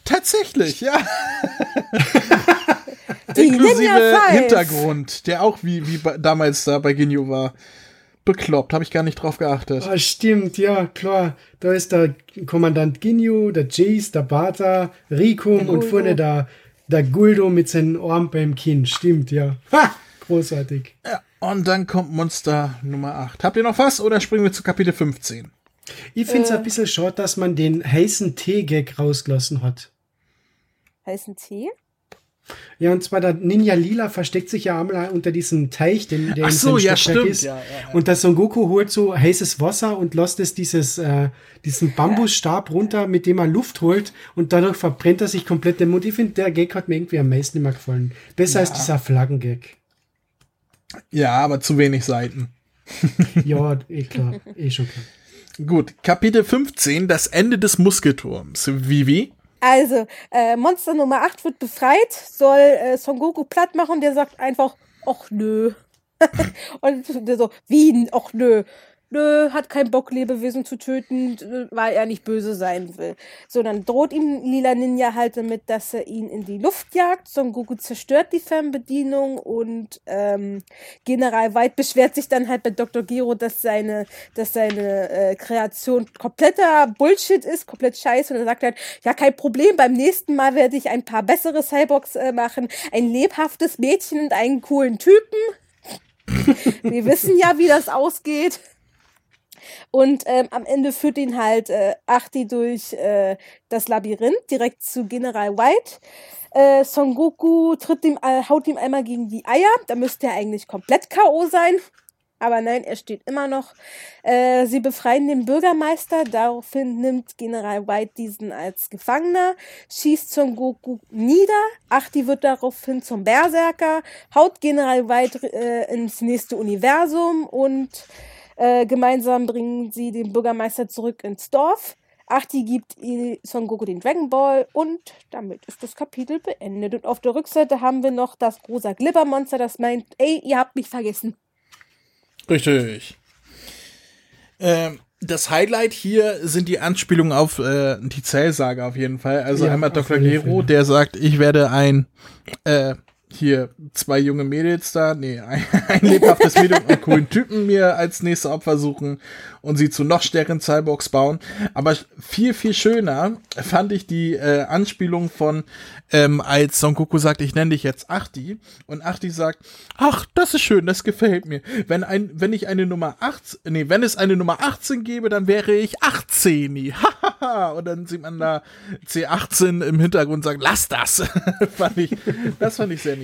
Tatsächlich, ja. <laughs> Die Inklusive. Hintergrund, der auch wie, wie damals da bei Ginyu war. Bekloppt, habe ich gar nicht drauf geachtet. Ah, stimmt, ja, klar. Da ist der Kommandant Ginyu, der Jace, der Bata, Rikum und vorne der Der Guldo mit seinem Arm beim Kinn, stimmt, ja. Ha! Großartig. Ja, und dann kommt Monster Nummer 8. Habt ihr noch was oder springen wir zu Kapitel 15? Ich finde es ein bisschen schade, dass man den heißen Tee-Gag rausgelassen hat. Heißen Tee? Ja, und zwar der Ninja Lila versteckt sich ja einmal unter diesem Teich, den, der Ach so, ja, stimmt. ist. Ja, ja, ja. Und der Son Goku holt so heißes Wasser und lässt es dieses, äh, diesen Bambusstab runter, mit dem er Luft holt und dadurch verbrennt er sich komplett den Mund. Ich finde, der Gag hat mir irgendwie am meisten immer gefallen. Besser als dieser Flaggengag. Ja, aber zu wenig Seiten. <laughs> Ja, eh klar, eh schon klar. Gut, Kapitel 15, das Ende des Muskelturms. Vivi? Also, äh, Monster Nummer 8 wird befreit, soll äh, Son Goku platt machen, der sagt einfach, ach nö. <laughs> und der so, wie, ach nö. Nö, hat keinen Bock, Lebewesen zu töten, äh, weil er nicht böse sein will. So, dann droht ihm Lila Ninja halt damit, dass er ihn in die Luft jagt. Son Goku zerstört die Fernbedienung und ähm, General White beschwert sich dann halt bei Dr. Gero, dass seine, dass seine äh, Kreation kompletter Bullshit ist, komplett scheiße. Und er sagt halt, ja, kein Problem, beim nächsten Mal werde ich ein paar bessere Cyborgs äh, machen, ein lebhaftes Mädchen und einen coolen Typen. <laughs> Wir wissen ja, wie das ausgeht. Und ähm, am Ende führt ihn halt äh, Achti durch äh, das Labyrinth direkt zu General White. Äh, Son Goku tritt ihm, äh, haut ihm einmal gegen die Eier. Da müsste er eigentlich komplett K.O. sein. Aber nein, er steht immer noch. Äh, sie befreien den Bürgermeister. Daraufhin nimmt General White diesen als Gefangener, schießt Son Goku nieder. Achti wird daraufhin zum Berserker, haut General White äh, ins nächste Universum und äh, gemeinsam bringen sie den Bürgermeister zurück ins Dorf. Achti gibt Son Goku den Dragon Ball und damit ist das Kapitel beendet. Und auf der Rückseite haben wir noch das rosa Glibbermonster, das meint, ey, ihr habt mich vergessen. Richtig. Ähm, das Highlight hier sind die Anspielungen auf äh, die Zellsage auf jeden Fall. Also Ja, einmal Dr. Gero, der sagt, ich werde ein äh, hier zwei junge Mädels da, nee, ein, <laughs> ein lebhaftes Mädel und einen coolen Typen mir als nächste Opfer suchen und sie zu noch stärkeren Cyborgs bauen. Aber viel, viel schöner fand ich die äh, Anspielung von, ähm, als Son Goku sagt, ich nenne dich jetzt Achti und Achti sagt, ach, das ist schön, das gefällt mir. Wenn ein, wenn ich eine Nummer 18, nee, wenn es eine Nummer 18 gäbe, dann wäre ich 18. <laughs> Hahaha. und dann sieht man da C18 im Hintergrund und sagt, lass das. <laughs> fand ich, das fand ich sehr niedlich.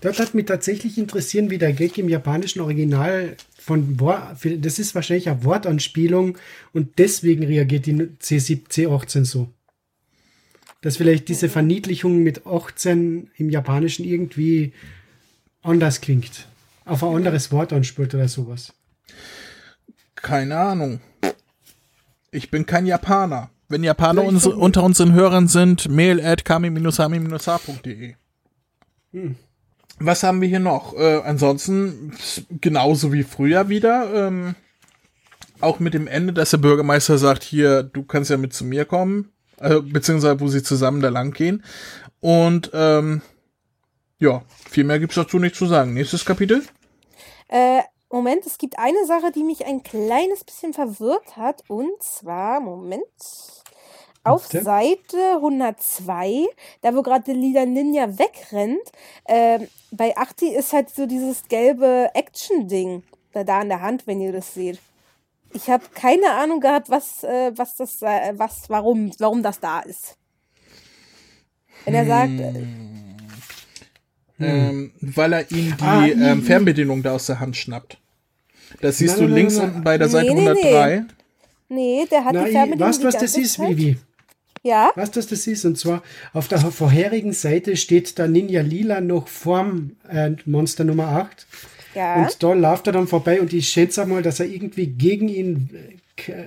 Das hat mich tatsächlich interessieren, wie der Gag im japanischen Original von das ist wahrscheinlich eine Wortanspielung und deswegen reagiert die C7, C18 so. Dass vielleicht diese Verniedlichung mit 18 im Japanischen irgendwie anders klingt. Auf ein anderes Wort anspielt oder sowas. Keine Ahnung. Ich bin kein Japaner. Wenn Japaner uns, unter unseren Hörern sind, mail at kami-hami-h.de. Was haben wir hier noch? Äh, ansonsten genauso wie früher wieder. Ähm, auch mit dem Ende, dass der Bürgermeister sagt, hier, du kannst ja mit zu mir kommen. Äh, beziehungsweise, wo sie zusammen da lang gehen. Und ähm, ja, viel mehr gibt's dazu nicht zu sagen. Nächstes Kapitel. Äh, Moment, es gibt eine Sache, die mich ein kleines bisschen verwirrt hat. Und zwar, Moment. Auf Bitte? Seite 102, da wo gerade der Lila Ninja wegrennt, ähm, bei Achti ist halt so dieses gelbe Action-Ding da, da an der Hand, wenn ihr das seht. Ich habe keine Ahnung gehabt, was, äh, was das, äh, was, warum, warum das da ist. Wenn er sagt, äh, Ähm, weil er ihm die Ah, ähm, i- Fernbedienung da aus der Hand schnappt. Das siehst Nein, du nein, links nein, unten bei der Nee, Seite nee, 103. nee, der hat Na, die Fernbedienung weißt du, was das ist, Zeit. Vivi? Ja, Weißt du, was das ist? Und zwar auf der vorherigen Seite steht der Ninja Lila noch vorm äh, Monster Nummer 8. ja. Und da läuft er dann vorbei und ich schätze mal, dass er irgendwie gegen ihn,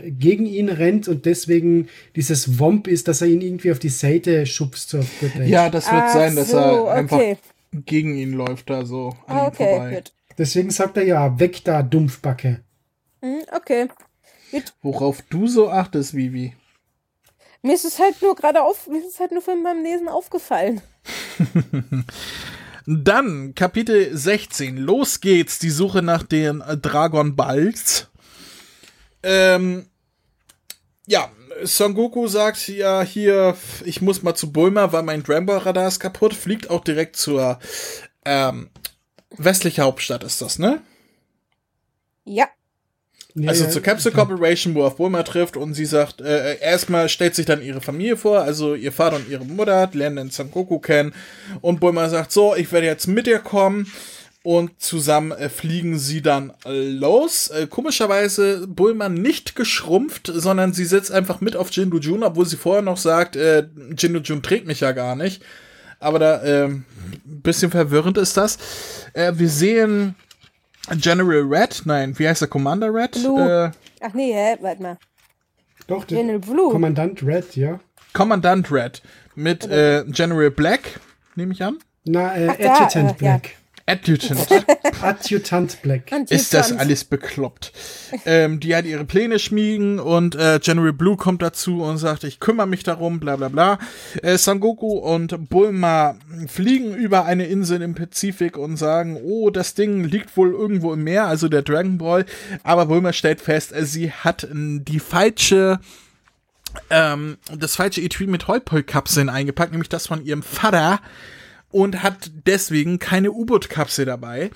gegen ihn rennt und deswegen dieses Womp ist, dass er ihn irgendwie auf die Seite schubst. So gut. Ja, das wird Ach sein, dass so, er einfach okay. gegen ihn läuft, da so an Ah, ihm okay, vorbei. gut. Deswegen sagt er ja, weg da, Dumpfbacke. Hm, okay. Worauf du so achtest, Vivi. Mir ist es halt nur gerade auf, mir ist es halt nur von beim Lesen aufgefallen. <laughs> Dann Kapitel 16. Los geht's, die Suche nach den äh, Dragon Balls. Ähm, ja, Son Goku sagt ja hier, ich muss mal zu Bulma, weil mein Dragon Radar ist kaputt, fliegt auch direkt zur ähm, westliche Hauptstadt ist das, ne? Ja. Ja, Also ja, zur Capsule Corporation, wo er auf Bulma trifft und sie sagt, äh, erstmal stellt sich dann ihre Familie vor, also ihr Vater und ihre Mutter, lernen dann Son Goku kennen und Bulma sagt so, ich werde jetzt mit dir kommen und zusammen äh, fliegen sie dann los. Äh, komischerweise Bulma nicht geschrumpft, sondern sie sitzt einfach mit auf Jindu Jun, obwohl sie vorher noch sagt, äh, Jindu Jun trägt mich ja gar nicht. Aber da, ähm, bisschen verwirrend ist das. Äh, wir sehen General Red, nein, wie heißt der Commander Red? Blue. Äh, Ach nee, hä? Warte mal. Doch, der General Blue. Kommandant Red, ja. Kommandant Red mit äh, General Black, nehme ich an. Na, äh, Ach, da, Adjutant äh, ja. Adjutant. <laughs> Adjutant Black. Ist das alles bekloppt? ähm, die hat ihre Pläne schmiegen und äh, General Blue kommt dazu und sagt, ich kümmere mich darum, bla bla bla. Äh, Son Goku und Bulma fliegen über eine Insel im Pazifik und sagen, oh, das Ding liegt wohl irgendwo im Meer, also der Dragon Ball. Aber Bulma stellt fest, äh, sie hat äh, die falsche ähm, das falsche Etui mit Holpol-Kapseln eingepackt, nämlich das von ihrem Vater und hat deswegen keine U-Boot-Kapsel dabei.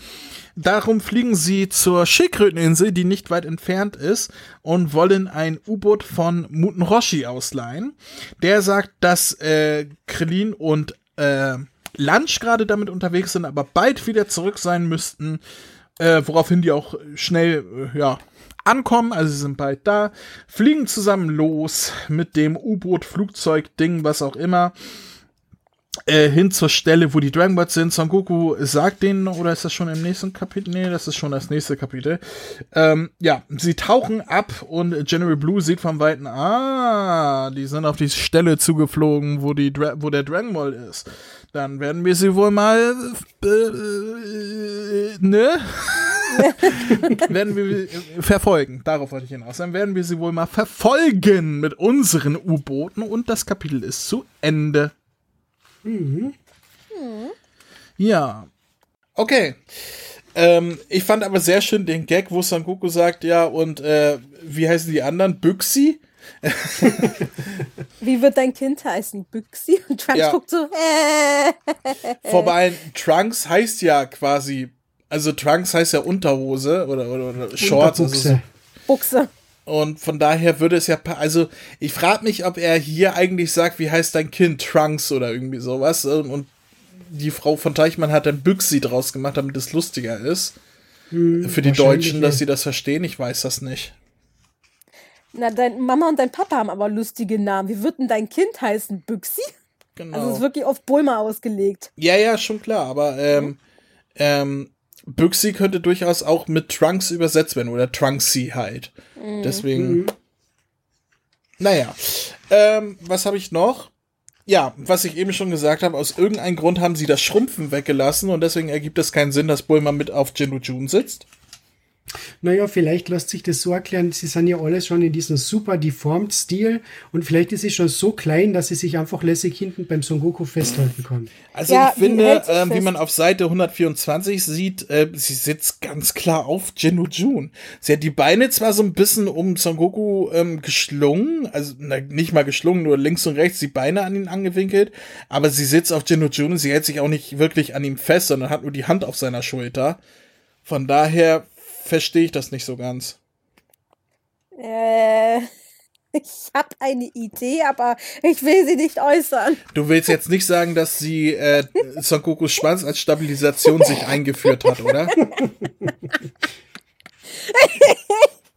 Darum fliegen sie zur Schildkröteninsel, die nicht weit entfernt ist, und wollen ein U-Boot von Muten Roshi ausleihen. Der sagt, dass äh, Krillin und äh, Lunch gerade damit unterwegs sind, aber bald wieder zurück sein müssten, äh, woraufhin die auch schnell, äh, ja, ankommen, also sie sind bald da, fliegen zusammen los mit dem U-Boot, Flugzeug, Ding, was auch immer, äh, hin zur Stelle, wo die Dragon Balls sind. Son Goku sagt denen, oder ist das schon im nächsten Kapitel? Nee, das ist schon das nächste Kapitel. Ähm, ja, sie tauchen ab und General Blue sieht vom Weiten, ah, die sind auf die Stelle zugeflogen, wo, die Dra wo der Dragon Ball ist. Dann werden wir sie wohl mal, äh, ne? <laughs> werden wir verfolgen. Darauf wollte ich hinaus. Dann werden wir sie wohl mal verfolgen mit unseren U-Booten und das Kapitel ist zu Ende. Ja. Okay. Ähm, ich fand aber sehr schön den Gag, wo Son Goku sagt, ja, und äh, wie heißen die anderen? Büchsi? <laughs> Wie wird dein Kind heißen? Büchsi? Und Trunks Ja. guckt so, äh. Vorbei, Trunks heißt ja quasi, also Trunks heißt ja Unterhose oder, oder, oder Shorts. Also so, Unterbuchse. Buchse. Und von daher würde es ja, also ich frage mich, ob er hier eigentlich sagt, wie heißt dein Kind? Trunks oder irgendwie sowas. Und und die Frau von Teichmann hat dann Büchsi draus gemacht, damit es lustiger ist. Für die Deutschen, dass sie das verstehen, ich weiß das nicht. Na, dein Mama und dein Papa haben aber lustige Namen. Wie wird denn dein Kind heißen? Büchsi? Genau. Also es ist wirklich auf Bulma ausgelegt. Ja, ja, schon klar, aber ähm, ähm, Büchsi könnte durchaus auch mit Trunks übersetzt werden oder Trunksy halt. Deswegen. Naja. Ähm, was habe ich noch? Ja, was ich eben schon gesagt habe, aus irgendeinem Grund haben sie das Schrumpfen weggelassen und deswegen ergibt es keinen Sinn, dass Bulma mit auf Jindu Jun sitzt. Naja, vielleicht lässt sich das so erklären, sie sind ja alle schon in diesem super deformed Stil und vielleicht ist sie schon so klein, dass sie sich einfach lässig hinten beim Son Goku festhalten kann. Also Ja, ich finde, ähm, wie man auf Seite 124 sieht, äh, sie sitzt ganz klar auf Jinnu Jun. Sie hat die Beine zwar so ein bisschen um Son Goku ähm, geschlungen, also na, nicht mal geschlungen, nur links und rechts die Beine an ihn angewinkelt, aber sie sitzt auf Jinnu Jun und sie hält sich auch nicht wirklich an ihm fest, sondern hat nur die Hand auf seiner Schulter. Von daher verstehe ich das nicht so ganz. Äh, <laughs> ich habe eine Idee, aber ich will sie nicht äußern. Du willst jetzt nicht sagen, dass sie äh, Son Gokus Schwanz als Stabilisation sich eingeführt hat, oder?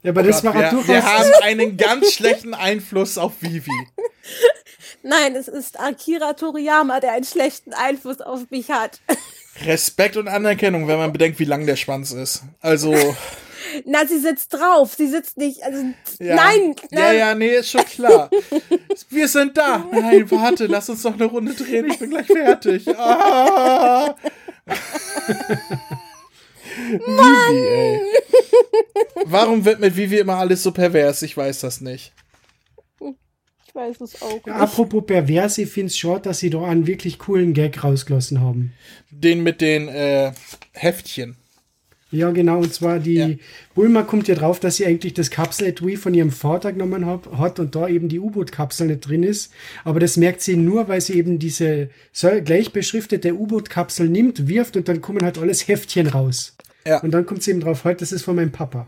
Ja, aber das war wir, durchaus. wir haben einen ganz schlechten Einfluss auf Vivi. Nein, es ist Akira Toriyama, der einen schlechten Einfluss auf mich hat. Respekt und Anerkennung, wenn man bedenkt, wie lang der Schwanz ist. Also, <laughs> Na, sie sitzt drauf. Sie sitzt nicht. Also, ja. nein, Ja, nein. ja, nee, ist schon klar. <laughs> Wir sind da. Nein, warte, lass uns noch eine Runde drehen. Ich bin gleich fertig. Ah. <laughs> Vivi, ey. Warum wird mit Vivi immer alles so pervers? Ich weiß das nicht. Ich weiß es auch. Nicht. apropos pervers, ich finde es schade, dass sie da einen wirklich coolen Gag rausgelassen haben. Den mit den äh, Heftchen. Ja, genau, und zwar die Ja. Bulma kommt ja drauf, dass sie eigentlich das Kapsel-Etui von ihrem Vater genommen hab, hat und da eben die U-Boot-Kapsel nicht drin ist. Aber das merkt sie nur, weil sie eben diese so gleich beschriftete U-Boot-Kapsel nimmt, wirft und dann kommen halt alles Heftchen raus. Ja. Und dann kommt sie eben drauf, halt, das ist von meinem Papa.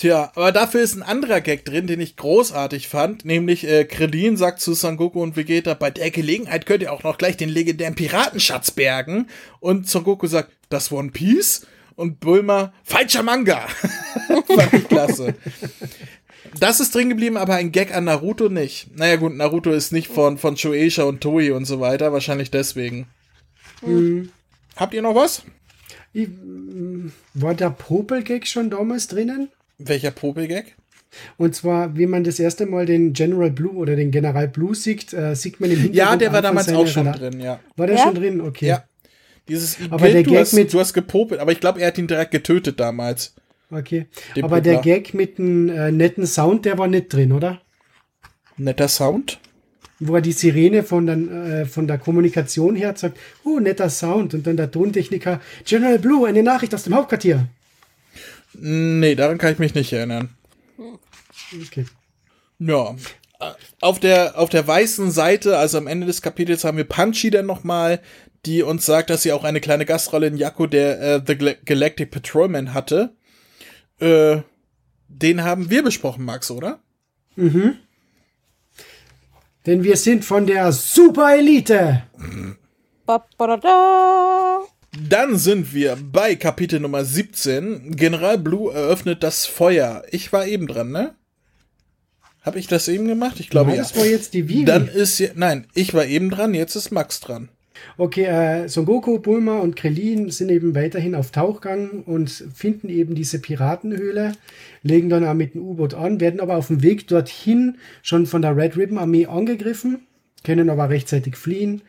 Tja, aber dafür ist ein anderer Gag drin, den ich großartig fand, nämlich äh, Krillin sagt zu Son Goku und Vegeta, bei der Gelegenheit könnt ihr auch noch gleich den legendären Piratenschatz bergen. Und Son Goku sagt, das One Piece? Und Bulma, falscher Manga. <laughs> fand ich klasse. Das ist drin geblieben, aber ein Gag an Naruto nicht. Naja gut, Naruto ist nicht von, von Shueisha und Toei und so weiter, wahrscheinlich deswegen. Habt ihr noch was? Ich, mm, war der Popel-Gag schon damals drinnen? Welcher Popel-Gag? Und zwar, wie man das erste Mal den General Blue oder den General Blue sieht, äh, sieht man im Hintergrund. Ja, der war damals auch schon Rada- drin, ja. War der Ja? schon drin? Okay. Ja. Dieses Aber der du, Gag hast, mit- du hast gepopelt, aber ich glaube, er hat ihn direkt getötet damals. Okay. Den Aber der Popler. Gag mit dem äh, netten Sound, der war nicht drin, oder? Netter Sound. Wo er die Sirene von, der, äh, von der Kommunikation her sagt, oh, netter Sound. Und dann der Tontechniker, General Blue, eine Nachricht aus dem Hauptquartier. Nee, daran kann ich mich nicht erinnern. Okay. Ja. Auf der, auf der weißen Seite, also am Ende des Kapitels, haben wir Punchy dann nochmal, die uns sagt, dass sie auch eine kleine Gastrolle in Jakko, der äh, The Gal- Galactic Patrolman hatte. Äh, den haben wir besprochen, Max, oder? Denn wir sind von der Super Elite. Ba, ba, da, da. Dann sind wir bei Kapitel Nummer 17. General Blue eröffnet das Feuer. Ich war eben dran, ne? Hab ich das eben gemacht? Ich glaube Nein, ja. das war jetzt die Vivi. Dann ist nein, ich war eben dran, jetzt ist Max dran. Okay, äh, Son Goku, Bulma und Krillin sind eben weiterhin auf Tauchgang und finden eben diese Piratenhöhle, legen dann auch mit dem U-Boot an, werden aber auf dem Weg dorthin schon von der Red Ribbon Armee angegriffen, können aber rechtzeitig fliehen.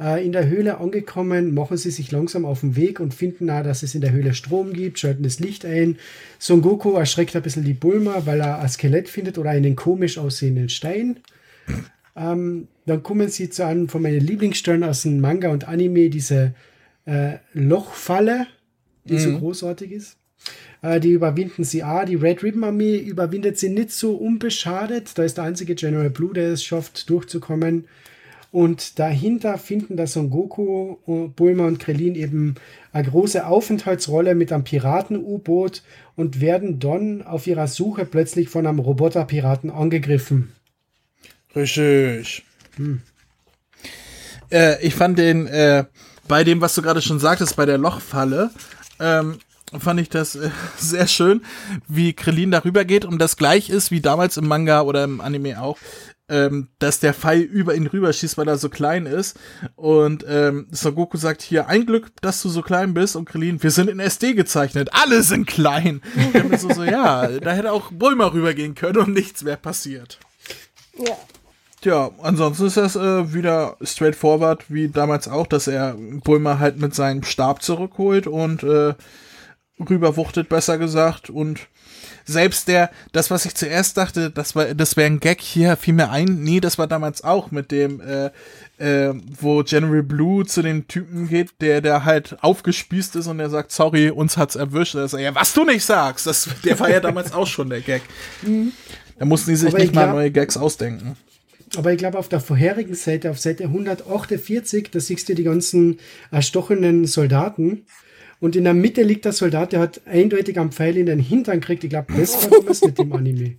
Äh, in der Höhle angekommen, machen sie sich langsam auf den Weg und finden auch, dass es in der Höhle Strom gibt, schalten das Licht ein. Son Goku erschreckt ein bisschen die Bulma, weil er ein Skelett findet oder einen komisch aussehenden Stein. Ähm, dann kommen sie zu einem von meinen Lieblingsstellen aus dem Manga und Anime, diese äh, Lochfalle, die so großartig ist. Äh, die überwinden sie auch. Die Red Ribbon Armee überwindet sie nicht so unbeschadet. Da ist der einzige General Blue, der es schafft, durchzukommen. Und dahinter finden der Son Goku, äh, Bulma und Krillin eben eine große Aufenthaltsrolle mit einem Piraten-U-Boot und werden dann auf ihrer Suche plötzlich von einem Roboter-Piraten angegriffen. Richtig. Äh, ich fand den, äh, bei dem, was du gerade schon sagtest, bei der Lochfalle, ähm, fand ich das äh, <laughs> sehr schön, wie Krillin darüber geht und das gleich ist wie damals im Manga oder im Anime auch, ähm, dass der Pfeil über ihn rüberschießt, weil er so klein ist. Und ähm, Son Goku sagt hier, ein Glück, dass du so klein bist. Und Krillin, wir sind in SD gezeichnet. Alle sind klein. Mir so, so, ja, <laughs> da hätte auch Bulma rübergehen können und nichts wäre passiert. Ja. Tja, ansonsten ist das äh, wieder straightforward, wie damals auch, dass er Bulma halt mit seinem Stab zurückholt und äh, rüberwuchtet, besser gesagt. Und selbst der, das, was ich zuerst dachte, das war, das wäre ein Gag hier, fiel mir ein. Nee, das war damals auch mit dem, äh, äh, wo General Blue zu dem Typen geht, der, der halt aufgespießt ist und der sagt, sorry, uns hat's erwischt. Er sagt, ja, was du nicht sagst, das, der war ja damals auch schon der Gag. Da mussten die sich Aber nicht ich mal neue Gags ausdenken. Aber ich glaube, auf der vorherigen Seite, auf Seite 148, da siehst du die ganzen erstochenen Soldaten. Und in der Mitte liegt der Soldat, der hat eindeutig am Pfeil in den Hintern gekriegt. Ich glaube, das war damals nicht im Anime.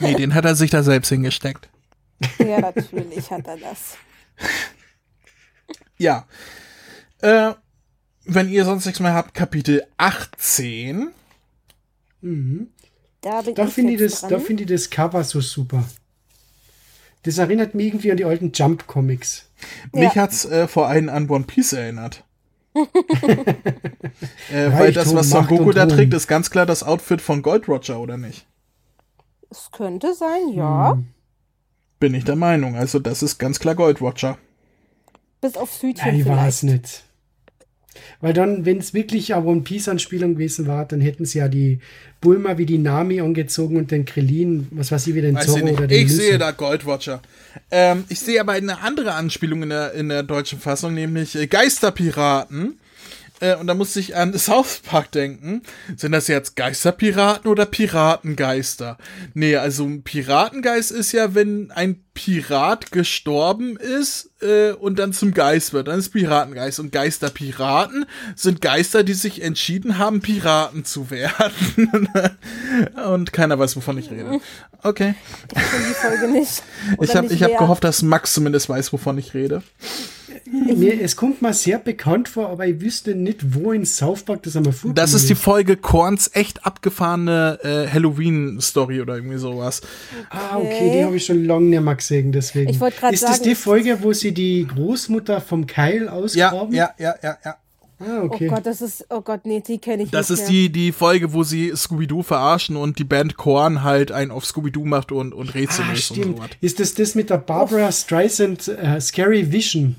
Nee, den hat er sich da selbst hingesteckt. ja, natürlich hat er das. <laughs> Ja. Äh, wenn ihr sonst nichts mehr habt, Kapitel 18. Da bin Da ich finde ich, das- da finde ich das Cover so super. Das erinnert mich irgendwie an die alten Jump-Comics. Mich Ja. hat's äh, vor allem an One Piece erinnert. <laughs> äh, weil das, was Son Goku da trägt, ist ganz klar das Outfit von Gold Roger, oder nicht? Es könnte sein, ja. Hm. Bin ich der Meinung. Also, das ist ganz klar Gold Roger. Bis aufs Hütchen Nein, war vielleicht. es nicht. Weil dann, wenn es wirklich eine One Piece-Anspielung gewesen war, dann hätten sie ja die Bulma wie die Nami angezogen und den Krillin, was weiß ich, wie den Weiß Zorro oder den Ich Lucy. sehe da Gold Roger. Ähm, ich sehe aber eine andere Anspielung in der, in der deutschen Fassung, nämlich äh, Geisterpiraten. Äh, und da musste ich an <laughs> South Park denken. Sind das jetzt Geisterpiraten oder Piratengeister? Nee, also ein Piratengeist ist ja, wenn ein Pirat gestorben ist äh, und dann zum Geist wird. Dann ist Piratengeist. Und Geisterpiraten sind Geister, die sich entschieden haben, Piraten zu werden. <laughs> und keiner weiß, wovon ich rede. Okay. Ich kenne die Folge nicht. Ich Oder habe ich hab wer. gehofft, dass Max zumindest weiß, wovon ich rede. Mir, es kommt mir sehr bekannt vor, aber ich wüsste nicht, wo in South Park das einmal vorkommt. Das ist die Folge Korns echt abgefahrene äh, Halloween-Story oder irgendwie sowas. Ah, okay, die habe ich schon lange nicht mehr gesehen, deswegen. Ich wollte grad Ist das sagen, die ist- Folge, wo sie die Großmutter vom Keil ausgraben? ja, ja, ja, ja. Ah, Oh okay. Gott, das ist, oh Gott, nee, die kenne ich Das nicht ist mehr. die, die Folge, wo sie Scooby-Doo verarschen und die Band Korn halt einen auf Scooby-Doo macht und, und Rätsel ah, löst und stimmt. so was. Ist das das mit der Barbara Streisand äh, Scary Vision?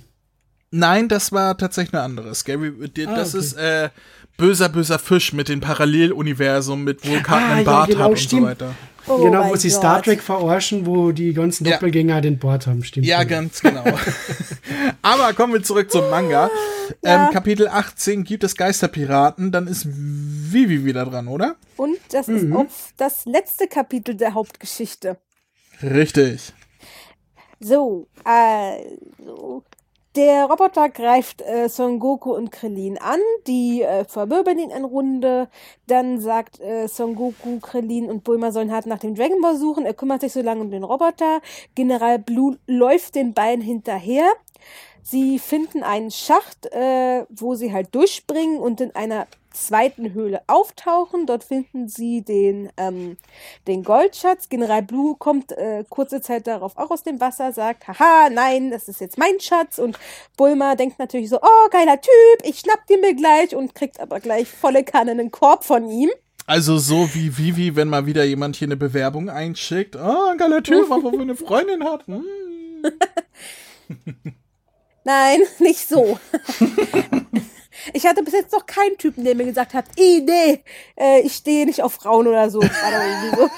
Nein, das war tatsächlich eine andere. Scary, die- Ah, das okay. ist äh, böser, böser Fisch mit dem Paralleluniversum, mit Vulkan Ah, einen ja, Bart genau, hat und stimmt. so weiter. Oh genau, wo sie Gott. Star Trek verarschen, wo die ganzen Ja. Doppelgänger den Bord haben, stimmt. Ja, ganz genau. <laughs> Aber kommen wir zurück zum Manga. Ja. Ähm, Kapitel 18 gibt es Geisterpiraten, dann ist Vivi wieder dran, oder? Und das ist auch das letzte Kapitel der Hauptgeschichte. Richtig. So, also. Der Roboter greift äh, Son Goku und Krillin an, die äh, verwirbeln ihn in Runde. Dann sagt äh, Son Goku, Krillin und Bulma sollen hart nach dem Dragon Ball suchen. Er kümmert sich so lange um den Roboter. General Blue läuft den beiden hinterher. Sie finden einen Schacht, äh, wo sie halt durchspringen und in einer zweiten Höhle auftauchen. Dort finden sie den, ähm, den Goldschatz. General Blue kommt äh, kurze Zeit darauf auch aus dem Wasser, sagt, haha, nein, das ist jetzt mein Schatz. Und Bulma denkt natürlich so, oh, geiler Typ, ich schnapp den mir gleich und kriegt aber gleich volle Kanne einen Korb von ihm. Also so wie Vivi, wenn mal wieder jemand hier eine Bewerbung einschickt. Oh, ein geiler Typ, aber wir eine Freundin hat. Hm. <laughs> Nein, nicht so. <laughs> Ich hatte bis jetzt noch keinen Typen, der mir gesagt hat, "Ih, nee, äh, ich stehe nicht auf Frauen oder so. So. <laughs>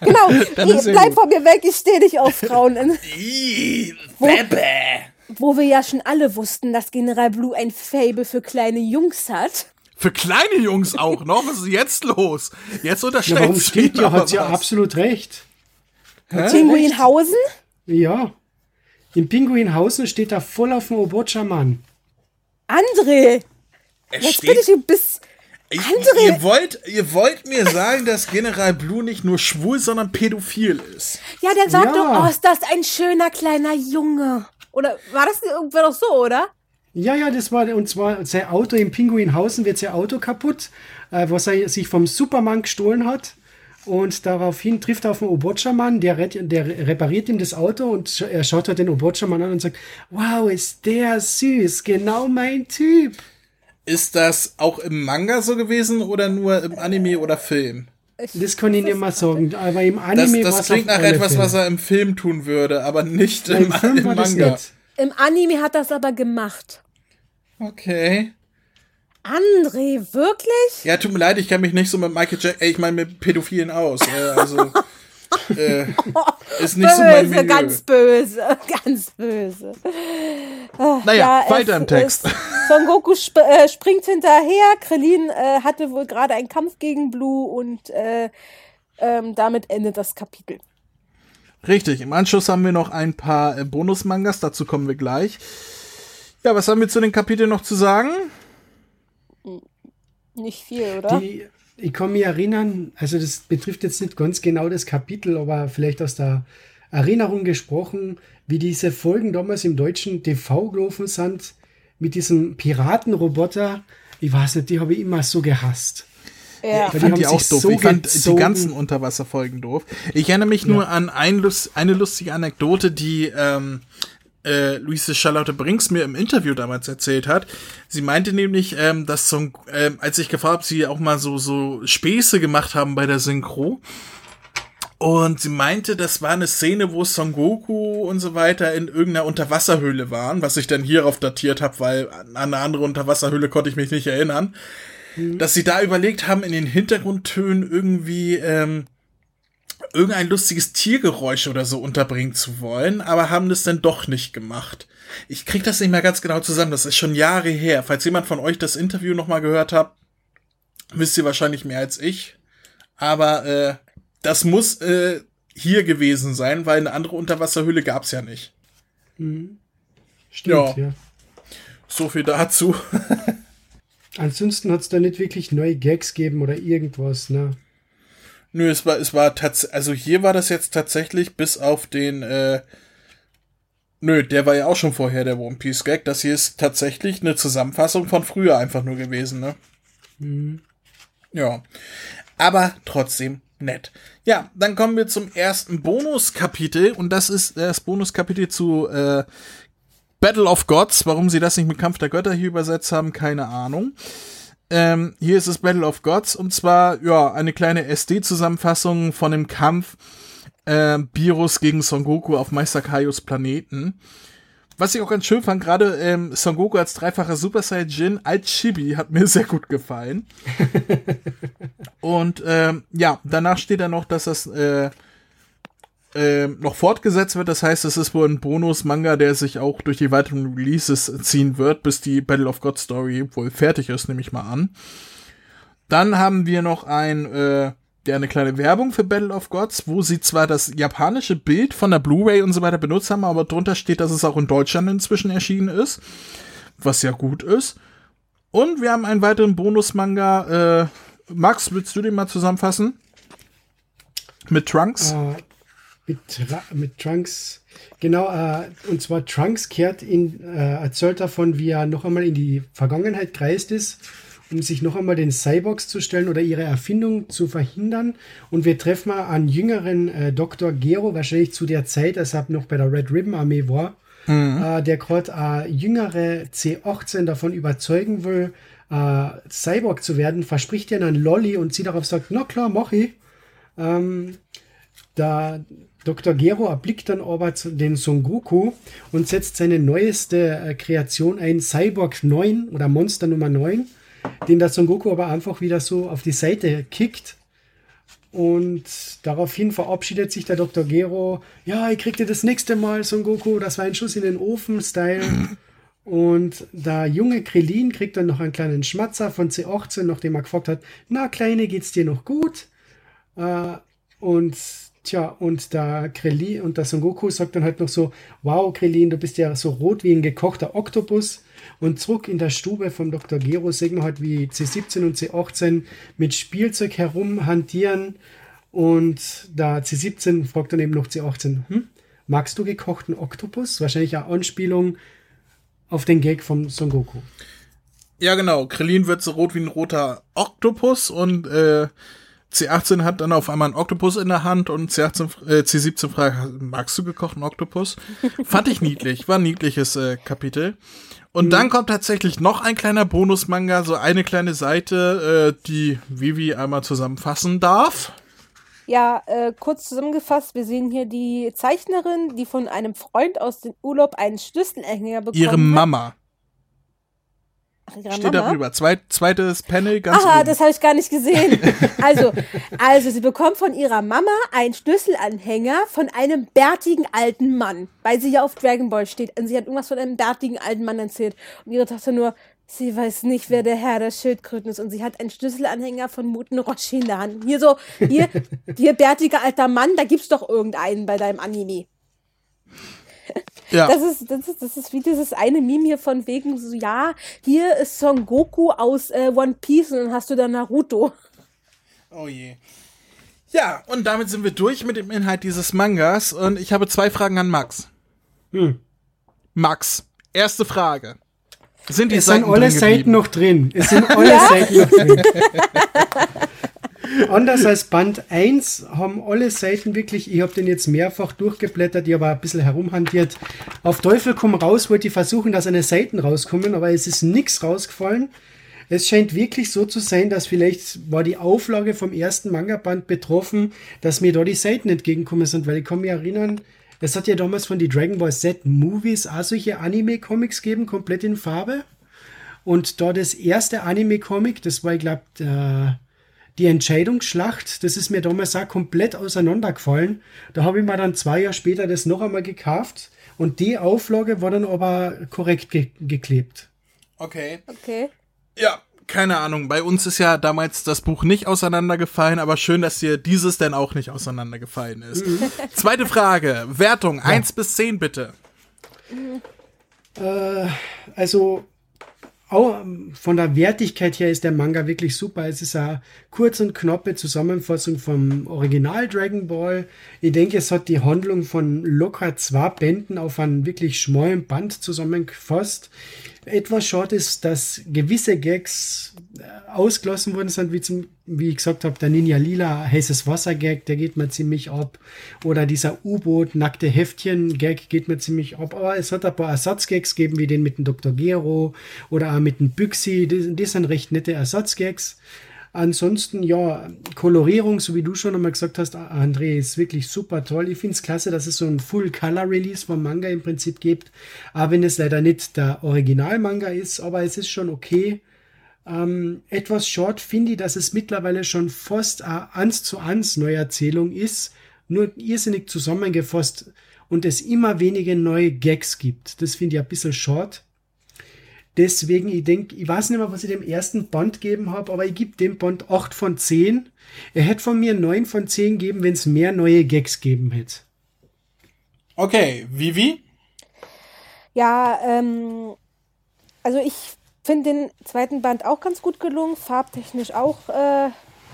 genau, ja bleib gut. von mir weg, ich stehe nicht auf Frauen. <laughs> Bebe. Wo wir ja schon alle wussten, dass General Blue ein Fable für kleine Jungs hat. Für kleine Jungs auch noch. Was ist jetzt los? Jetzt Ja, unterstellt warum sie stimmt ja, hat sie ja absolut recht. Pinguinhausen? Ja. In Pinguinhausen steht da voll auf dem Obocha-Mann. André, Es jetzt steht- bitte ich ein bisschen. Ich, Andere- ihr, wollt, ihr wollt mir sagen, dass General Blue nicht nur schwul, sondern pädophil ist. Ja, der sagt Ja. doch, oh, ist das ein schöner kleiner Junge. Oder war das irgendwann doch so, oder? Ja, ja, das war, und zwar sein Auto in Pinguinhausen wird sein Auto kaputt, äh, was er sich vom Superman gestohlen hat. Und daraufhin trifft er auf den Obocha-Mann, der, der repariert ihm das Auto und er schaut halt den Obocha-Mann an und sagt, wow, ist der süß, genau mein Typ. Ist das auch im Manga so gewesen oder nur im Anime oder Film? Das kann ich nicht mal sagen, aber im Das, Anime das war's klingt nach etwas, Fälle. was er im Film tun würde, aber nicht im, Im Film im das Manga. Im Anime hat das aber gemacht. Okay. André, wirklich? Ja, tut mir leid, ich kenne mich nicht so mit Michael Jackson, äh, ich meine mit Pädophilen aus. Äh, also <laughs> äh, ist nicht so mein böse, Milieu. ganz böse, <laughs> ganz böse. Naja, ja, weiter es im Text. <laughs> Son Goku sp äh, springt hinterher. Krillin äh, hatte wohl gerade einen Kampf gegen Blue und äh, ähm, damit endet das Kapitel. Richtig, im Anschluss haben wir noch ein paar äh, Bonus-Mangas, dazu kommen wir gleich. Ja, was haben wir zu den Kapiteln noch zu sagen? Nicht viel, oder? Die, ich kann mich erinnern, also das betrifft jetzt nicht ganz genau das Kapitel, aber vielleicht aus der Erinnerung gesprochen, wie diese Folgen damals im deutschen TV gelaufen sind, mit diesem Piratenroboter. Ich weiß nicht, die habe ich immer so gehasst. ja. Ich die fand haben die auch doof. so ich fand gezogen. die ganzen Unterwasserfolgen doof. Ich erinnere mich nur an ein Lust, eine lustige Anekdote, die ähm, äh, Luise Charlotte Brinks mir im Interview damals erzählt hat. Sie meinte nämlich, ähm, dass so, ähm, als ich gefragt habe, sie auch mal so, so Späße gemacht haben bei der Synchro. Und sie meinte, das war eine Szene, wo Son Goku und so weiter in irgendeiner Unterwasserhöhle waren, was ich dann hierauf datiert habe, weil an eine andere Unterwasserhöhle konnte ich mich nicht erinnern. Dass sie da überlegt haben, in den Hintergrundtönen irgendwie ähm, irgendein lustiges Tiergeräusch oder so unterbringen zu wollen, aber haben das dann doch nicht gemacht. Ich krieg das nicht mehr ganz genau zusammen, das ist schon Jahre her. Falls jemand von euch das Interview nochmal gehört hat, wisst ihr wahrscheinlich mehr als ich. Aber äh, das muss äh, hier gewesen sein, weil eine andere Unterwasserhöhle gab's ja nicht. Mhm. Stimmt, ja. ja. So viel dazu. <laughs> Ansonsten hat es da nicht wirklich neue Gags gegeben oder irgendwas, ne? Nö, es war, es war tatsächlich, also hier war das jetzt tatsächlich bis auf den, äh, nö, der war ja auch schon vorher der One Piece Gag. Das hier ist tatsächlich eine Zusammenfassung von früher einfach nur gewesen, ne? Mhm. Ja. Aber trotzdem nett. Ja, dann kommen wir zum ersten Bonuskapitel und das ist das Bonuskapitel zu äh, Battle of Gods. Warum sie das nicht mit Kampf der Götter hier übersetzt haben, keine Ahnung. Ähm, hier ist es Battle of Gods und zwar ja eine kleine SD-Zusammenfassung von dem Kampf äh, Virus gegen Son Goku auf Meister Kaios Planeten. Was ich auch ganz schön fand, gerade ähm, Son Goku als dreifacher Super Saiyajin als Chibi hat mir <laughs> sehr gut gefallen. <laughs> und ähm, ja, danach steht da noch, dass das äh, äh, noch fortgesetzt wird. Das heißt, es ist wohl ein Bonus-Manga, der sich auch durch die weiteren Releases ziehen wird, bis die Battle of God Story wohl fertig ist, nehme ich mal an. Dann haben wir noch ein, äh, ja, eine kleine Werbung für Battle of Gods, wo sie zwar das japanische Bild von der Blu-ray und so weiter benutzt haben, aber drunter steht, dass es auch in Deutschland inzwischen erschienen ist, was ja gut ist. Und wir haben einen weiteren Bonus-Manga. Äh, Max, willst du den mal zusammenfassen? Mit Trunks? Uh, mit, mit Trunks, genau, äh, und zwar Trunks kehrt in, äh, erzählt davon, wie er noch einmal in die Vergangenheit kreist ist, um sich noch einmal den Cyborgs zu stellen oder ihre Erfindung zu verhindern. Und wir treffen mal einen jüngeren äh, Dr. Gero, wahrscheinlich zu der Zeit, als er noch bei der Red Ribbon Armee war, mhm. äh, der gerade äh, jüngere C18 davon überzeugen will, äh, Cyborg zu werden, verspricht ihr einen Lolly und sie darauf sagt, na klar, mach ich. Ähm, da Dr. Gero erblickt dann aber den Son Goku und setzt seine neueste äh, Kreation ein, Cyborg 9 oder Monster Nummer 9, den der Son Goku aber einfach wieder so auf die Seite kickt. Und daraufhin verabschiedet sich der Dr. Gero, ja, ich krieg dir das nächste Mal, Son Goku, das war ein Schuss in den Ofen-Style. Und der junge Krillin kriegt dann noch einen kleinen Schmatzer von C18, nachdem er gefragt hat, na Kleine, geht's dir noch gut? Äh, und Tja, und der Krillin und der Son Goku sagt dann halt noch so, wow, Krillin, du bist ja so rot wie ein gekochter Oktopus. Und zurück in der Stube vom Dr. Gero sehen wir halt, wie C17 und C18 mit Spielzeug herumhantieren. Und da C17 fragt dann eben noch C18, hm, magst du gekochten Oktopus? Wahrscheinlich eine Anspielung auf den Gag vom Son Goku. Ja, genau. Krillin wird so rot wie ein roter Oktopus und äh, C18 hat dann auf einmal einen Oktopus in der Hand und C18, äh, C17 fragt, magst du gekochten Oktopus? <laughs> Fand ich niedlich, war ein niedliches äh, Kapitel. Und mhm. dann kommt tatsächlich noch ein kleiner Bonusmanga, so eine kleine Seite, äh, die Vivi einmal zusammenfassen darf. Ja, äh, kurz zusammengefasst, wir sehen hier die Zeichnerin, die von einem Freund aus dem Urlaub einen Schlüsselanhänger bekommen Ihre Mama. Steht Mama? darüber. Zweit, zweites Panel ganz Aha, oben. das habe ich gar nicht gesehen. <laughs> Also, also sie bekommt von ihrer Mama einen Schlüsselanhänger von einem bärtigen alten Mann, weil sie ja auf Dragon Ball steht. Und sie hat irgendwas von einem bärtigen alten Mann erzählt. Und ihre Tochter nur, sie weiß nicht, wer der Herr der Schildkröten ist. Und sie hat einen Schlüsselanhänger von Muten Roshi in der Hand. Hier so, hier, <laughs> hier bärtiger alter Mann, da gibt's doch irgendeinen bei deinem Anime. Ja. Das ist, das ist, das ist wie dieses eine Meme hier von wegen so, ja, hier ist Son Goku aus äh, One Piece und dann hast du da Naruto. Oh je. Ja, und damit sind wir durch mit dem Inhalt dieses Mangas und ich habe zwei Fragen an Max. Hm. Max, erste Frage. Sind die es Seiten sind alle Seiten noch drin. Es sind <laughs> alle Seiten noch drin. <laughs> Anders als Band 1 haben alle Seiten wirklich, ich habe den jetzt mehrfach durchgeblättert, ich habe ein bisschen herumhantiert. Auf Teufel komm raus, wollte ich versuchen, dass eine Seiten rauskommen, aber es ist nichts rausgefallen. Es scheint wirklich so zu sein, dass vielleicht war die Auflage vom ersten Manga-Band betroffen, dass mir da die Seiten entgegenkommen sind, weil ich kann mich erinnern, es hat ja damals von die Dragon Ball Z Movies auch solche Anime-Comics gegeben, komplett in Farbe. Und da das erste Anime-Comic, das war, ich glaube, der die Entscheidungsschlacht, das ist mir damals auch komplett auseinandergefallen. Da habe ich mir dann zwei Jahre später das noch einmal gekauft und die Auflage war dann aber korrekt ge geklebt. Okay. Okay. Ja, keine Ahnung. Bei uns ist ja damals das Buch nicht auseinandergefallen, aber schön, dass dir dieses denn auch nicht auseinandergefallen ist. <laughs> Zweite Frage. Wertung 1 bis 10 bitte. Äh, also auch ähm, von der Wertigkeit her ist der Manga wirklich super. Es ist eine kurz und knappe Zusammenfassung vom Original Dragon Ball. Ich denke, es hat die Handlung von locker zwei Bänden auf einen wirklich schmalen Band zusammengefasst. Etwas schade ist, dass gewisse Gags äh, ausgelassen worden sind, wie, zum, wie ich gesagt habe, der Ninja Lila heißes Wasser-Gag, der geht mir ziemlich ab. Oder dieser U-Boot, nackte Heftchen-Gag geht mir ziemlich ab. Aber es hat ein paar Ersatzgags gegeben, wie den mit dem Dr. Gero oder auch mit dem Büxi. Die, die sind recht nette Ersatzgags. Ansonsten, ja, Kolorierung, so wie du schon einmal gesagt hast, André, ist wirklich super toll. Ich finde es klasse, dass es so ein Full-Color-Release vom Manga im Prinzip gibt. Auch wenn es leider nicht der Original-Manga ist, aber es ist schon okay. Ähm, etwas short finde ich, dass es mittlerweile schon fast eine 1 zu 1 Neuerzählung ist, nur irrsinnig zusammengefasst und es immer wenige neue Gags gibt. Das finde ich ein bisschen short. Deswegen, ich denke, ich weiß nicht mehr, was ich dem ersten Band gegeben habe, aber ich gebe dem Band 8 von 10. Er hätte von mir 9 von 10 gegeben, wenn es mehr neue Gags geben hätte. Okay, Vivi? Ja, ähm, also ich finde den zweiten Band auch ganz gut gelungen, farbtechnisch auch äh,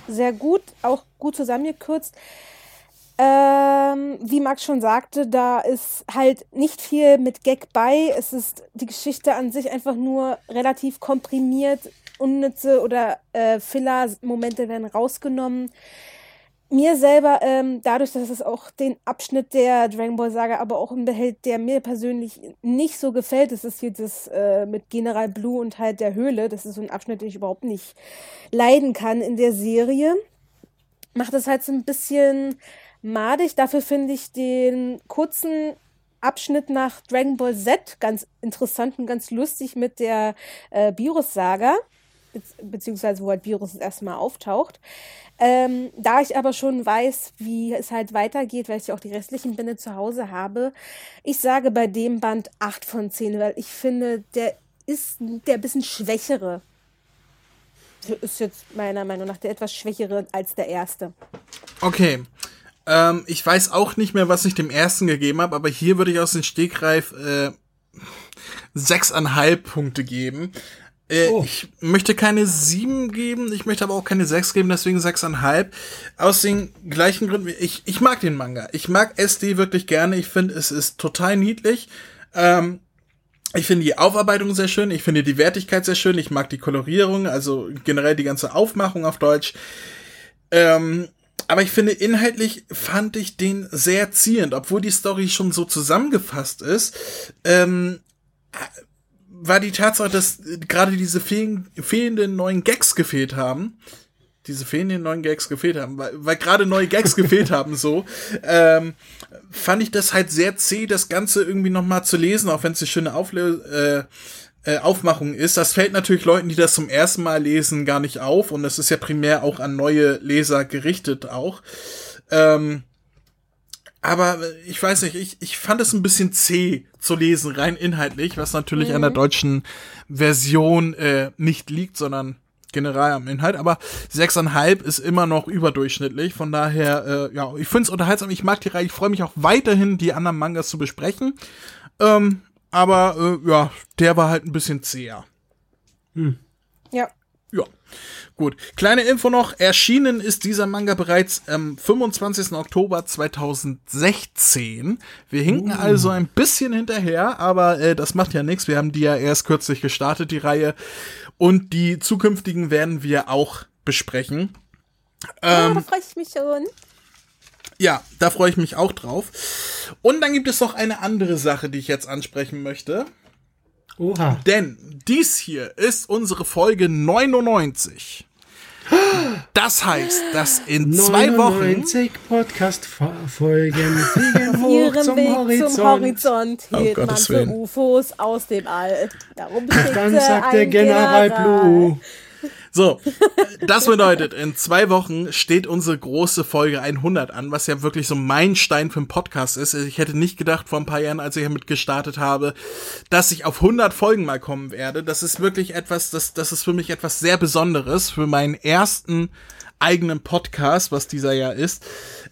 sehr gut, auch gut zusammengekürzt. Ähm, wie Max schon sagte, da ist halt nicht viel mit Gag bei. Es ist die Geschichte an sich einfach nur relativ komprimiert. Unnütze oder äh, Filler-Momente werden rausgenommen. Mir selber, ähm, dadurch, dass es auch den Abschnitt der Dragon Ball Saga aber auch behält, der mir persönlich nicht so gefällt, das ist hier das äh, mit General Blue und halt der Höhle. Das ist so ein Abschnitt, den ich überhaupt nicht leiden kann in der Serie. Macht es halt so ein bisschen madig. Dafür finde ich den kurzen Abschnitt nach Dragon Ball Z ganz interessant und ganz lustig mit der äh, Virus-Saga, be beziehungsweise wo halt Virus das erste Mal auftaucht. Ähm, da ich aber schon weiß, wie es halt weitergeht, weil ich ja auch die restlichen Bände zu Hause habe, ich sage bei dem Band 8 von 10, weil ich finde, der ist der bisschen schwächere. Ist jetzt meiner Meinung nach der etwas schwächere als der erste. Okay. Ähm, ich weiß auch nicht mehr, was ich dem ersten gegeben habe, aber hier würde ich aus dem Stegreif äh, sechseinhalb Punkte geben. Äh, oh. Ich möchte keine sieben geben, ich möchte aber auch keine sechs geben, deswegen sechseinhalb. Aus den gleichen Gründen. Ich, ich mag den Manga. Ich mag SD wirklich gerne. Ich finde, es ist total niedlich. Ähm, ich finde die Aufarbeitung sehr schön. Ich finde die Wertigkeit sehr schön. Ich mag die Kolorierung, also generell die ganze Aufmachung auf Deutsch. Ähm, aber ich finde, inhaltlich fand ich den sehr ziehend, obwohl die Story schon so zusammengefasst ist. Ähm, war die Tatsache, dass gerade diese fehl fehlenden neuen Gags gefehlt haben. Diese fehlenden neuen Gags gefehlt haben, weil, weil gerade neue Gags gefehlt <laughs> haben, so, ähm, fand ich das halt sehr zäh, das Ganze irgendwie nochmal zu lesen, auch wenn es eine schöne Auflösung, äh, äh, Aufmachung ist. Das fällt natürlich Leuten, die das zum ersten Mal lesen, gar nicht auf. Und das ist ja primär auch an neue Leser gerichtet auch. Ähm, aber ich weiß nicht, ich, ich fand es ein bisschen zäh zu lesen, rein inhaltlich, was natürlich mhm. an der deutschen Version äh, nicht liegt, sondern generell am Inhalt. Aber sechseinhalb ist immer noch überdurchschnittlich. Von daher, äh, ja, ich finde es unterhaltsam. Ich mag die Reihe. Ich freue mich auch weiterhin, die anderen Mangas zu besprechen. Ähm, aber äh, ja, der war halt ein bisschen zäher. Hm. Ja. Ja. Gut. Kleine Info noch. Erschienen ist dieser Manga bereits am 25. Oktober 2016. Wir hinken uh. also ein bisschen hinterher, aber äh, das macht ja nichts. Wir haben die ja erst kürzlich gestartet, die Reihe. Und die zukünftigen werden wir auch besprechen. Ähm, oh, da freue ich mich schon. Ja, da freue ich mich auch drauf. Und dann gibt es noch eine andere Sache, die ich jetzt ansprechen möchte. Oha. Denn dies hier ist unsere Folge 99. Das heißt, dass in zwei Wochen 99 Podcast-Folgen <laughs> fliegen hoch zum Weg Horizont. zum Horizont Oh, hielt man Gottes für Willen. UFOs aus dem All. Darum Dann sagt der ein General Blue. So, das bedeutet, in zwei Wochen steht unsere große Folge 100 an, was ja wirklich so mein Stein für einen Podcast ist. Ich hätte nicht gedacht vor ein paar Jahren, als ich damit gestartet habe, dass ich auf 100 Folgen mal kommen werde. Das ist wirklich etwas, das, das ist für mich etwas sehr Besonderes für meinen ersten eigenen Podcast, was dieser Jahr ist.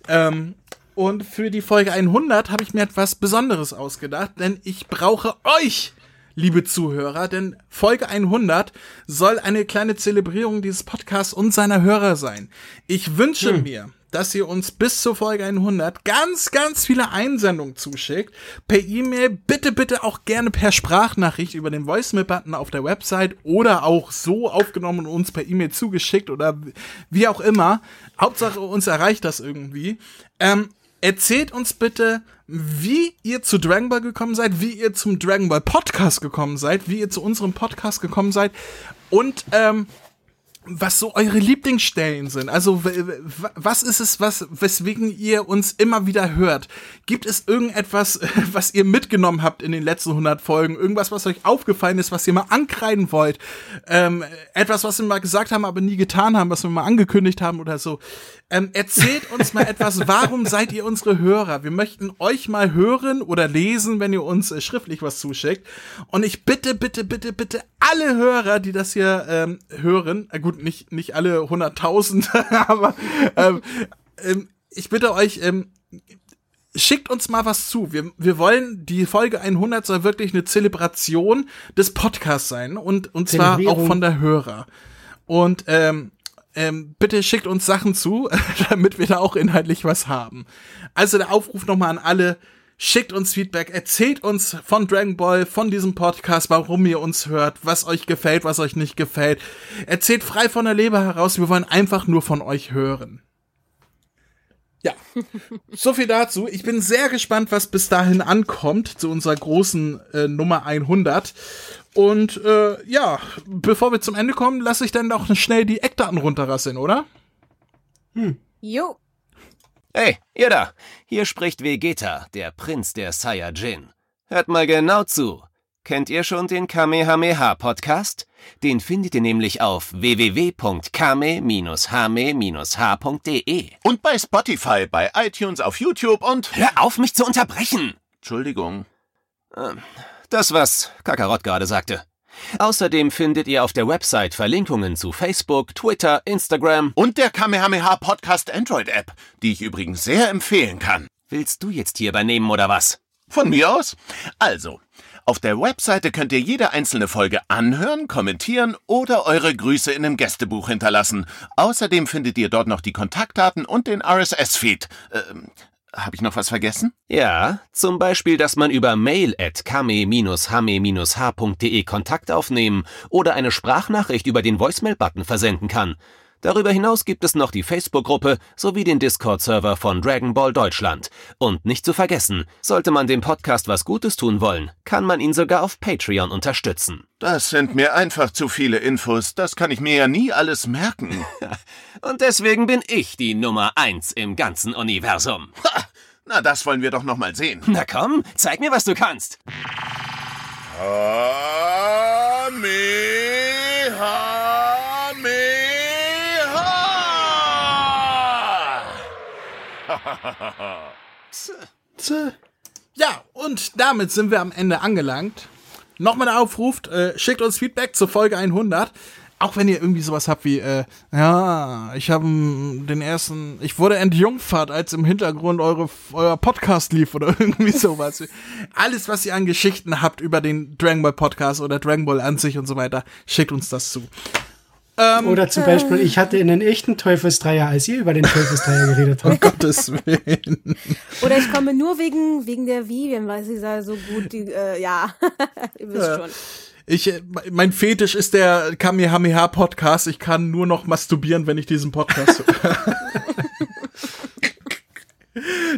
Ähm, und für die Folge 100 habe ich mir etwas Besonderes ausgedacht, denn ich brauche euch liebe Zuhörer, denn Folge 100 soll eine kleine Zelebrierung dieses Podcasts und seiner Hörer sein. Ich wünsche hm. mir, dass ihr uns bis zur Folge 100 ganz, ganz viele Einsendungen zuschickt. Per E-Mail, bitte, bitte auch gerne per Sprachnachricht über den Voicemail-Button auf der Website oder auch so aufgenommen und uns per E-Mail zugeschickt oder wie auch immer. Hauptsache uns erreicht das irgendwie. Ähm, erzählt uns bitte, wie ihr zu Dragon Ball gekommen seid, wie ihr zum Dragon Ball Podcast gekommen seid, wie ihr zu unserem Podcast gekommen seid und ähm, was so eure Lieblingsstellen sind. Also was ist es, was weswegen ihr uns immer wieder hört? Gibt es irgendetwas, <laughs> was ihr mitgenommen habt in den letzten 100 Folgen? Irgendwas, was euch aufgefallen ist, was ihr mal ankreiden wollt? Ähm, etwas, was wir mal gesagt haben, aber nie getan haben, was wir mal angekündigt haben oder so? Ähm, erzählt uns mal etwas, warum seid ihr unsere Hörer? Wir möchten euch mal hören oder lesen, wenn ihr uns äh, schriftlich was zuschickt. Und ich bitte, bitte, bitte, bitte alle Hörer, die das hier ähm, hören, äh, gut, nicht, nicht alle 100.000, <laughs> aber ähm, ähm, ich bitte euch, ähm, schickt uns mal was zu. Wir, wir wollen, die Folge 100 soll wirklich eine Zelebration des Podcasts sein und, und zwar auch von der Hörer. Und ähm, ähm, bitte schickt uns Sachen zu, <laughs> damit wir da auch inhaltlich was haben. Also der Aufruf nochmal an alle, schickt uns Feedback, erzählt uns von Dragon Ball, von diesem Podcast, warum ihr uns hört, was euch gefällt, was euch nicht gefällt. Erzählt frei von der Leber heraus, wir wollen einfach nur von euch hören. Ja, so viel dazu. Ich bin sehr gespannt, was bis dahin ankommt zu unserer großen äh, Nummer 100. Und äh, ja, bevor wir zum Ende kommen, lasse ich dann doch schnell die Eckdaten runterrasseln, oder? Hm. Jo. Hey, ihr da! Hier spricht Vegeta, der Prinz der Saiyajin. Hört mal genau zu. Kennt ihr schon den Kamehameha-Podcast? Den findet ihr nämlich auf www.kame-hame-h.de. Und bei Spotify, bei iTunes, auf YouTube und... Hör auf, mich zu unterbrechen! Entschuldigung. Ähm, das, was Kakarott gerade sagte. Außerdem findet ihr auf der Website Verlinkungen zu Facebook, Twitter, Instagram und der Kamehameha Podcast Android App, die ich übrigens sehr empfehlen kann. Willst du jetzt hier übernehmen oder was? Von mir aus? Also, auf der Webseite könnt ihr jede einzelne Folge anhören, kommentieren oder eure Grüße in einem Gästebuch hinterlassen. Außerdem findet ihr dort noch die Kontaktdaten und den RSS-Feed. Ähm, habe ich noch was vergessen? Ja, zum Beispiel, dass man über mail at kame-hame-h.de Kontakt aufnehmen oder eine Sprachnachricht über den Voicemail-Button versenden kann. Darüber hinaus gibt es noch die Facebook-Gruppe sowie den Discord-Server von Dragon Ball Deutschland. Und nicht zu vergessen, sollte man dem Podcast was Gutes tun wollen, kann man ihn sogar auf Patreon unterstützen. Das sind mir einfach zu viele Infos, das kann ich mir ja nie alles merken. <laughs> Und deswegen bin ich die Nummer eins im ganzen Universum. Ha, na, das wollen wir doch noch mal sehen. Na komm, zeig mir, was du kannst. Kamehameha. <laughs> Ja, und damit sind wir am Ende angelangt. Nochmal der Aufruf, äh, schickt uns Feedback zur Folge 100. Auch wenn ihr irgendwie sowas habt wie, äh, ja, ich habe den ersten, ich wurde entjungfert, als im Hintergrund eure, euer Podcast lief oder <laughs> irgendwie sowas. Alles, was ihr an Geschichten habt über den Dragon Ball Podcast oder Dragon Ball an sich und so weiter, schickt uns das zu. Ähm, Oder zum Beispiel, ich hatte einen echten Teufelsdreier, als ihr über den Teufelsdreier geredet habt. Um <laughs> Gottes Willen. Oder ich komme nur wegen, wegen der Vivian, weil sie sei so gut, die, äh, ja, <laughs> ihr wisst ja. schon. Ich, äh, mein Fetisch ist der Kamehameha Podcast. Ich kann nur noch masturbieren, wenn ich diesen Podcast höre. <laughs>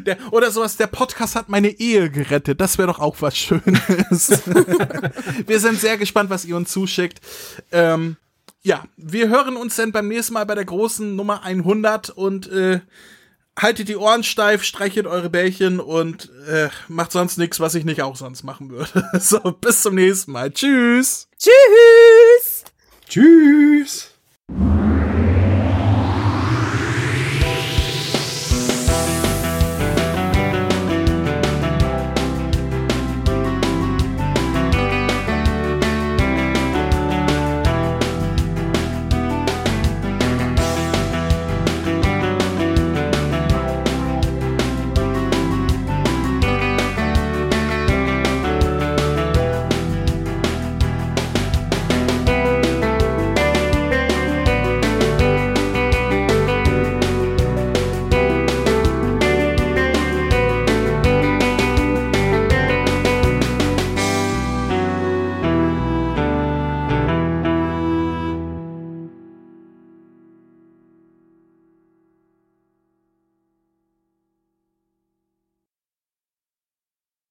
Der, oder sowas, der Podcast hat meine Ehe gerettet. Das wäre doch auch was Schönes. Wir sind sehr gespannt, was ihr uns zuschickt. Ähm, ja, wir hören uns dann beim nächsten Mal bei der großen Nummer 100 und äh, haltet die Ohren steif, streichelt eure Bällchen und äh, macht sonst nichts, was ich nicht auch sonst machen würde. <laughs> So, bis zum nächsten Mal. Tschüss. Tschüss. Tschüss. Tschüss.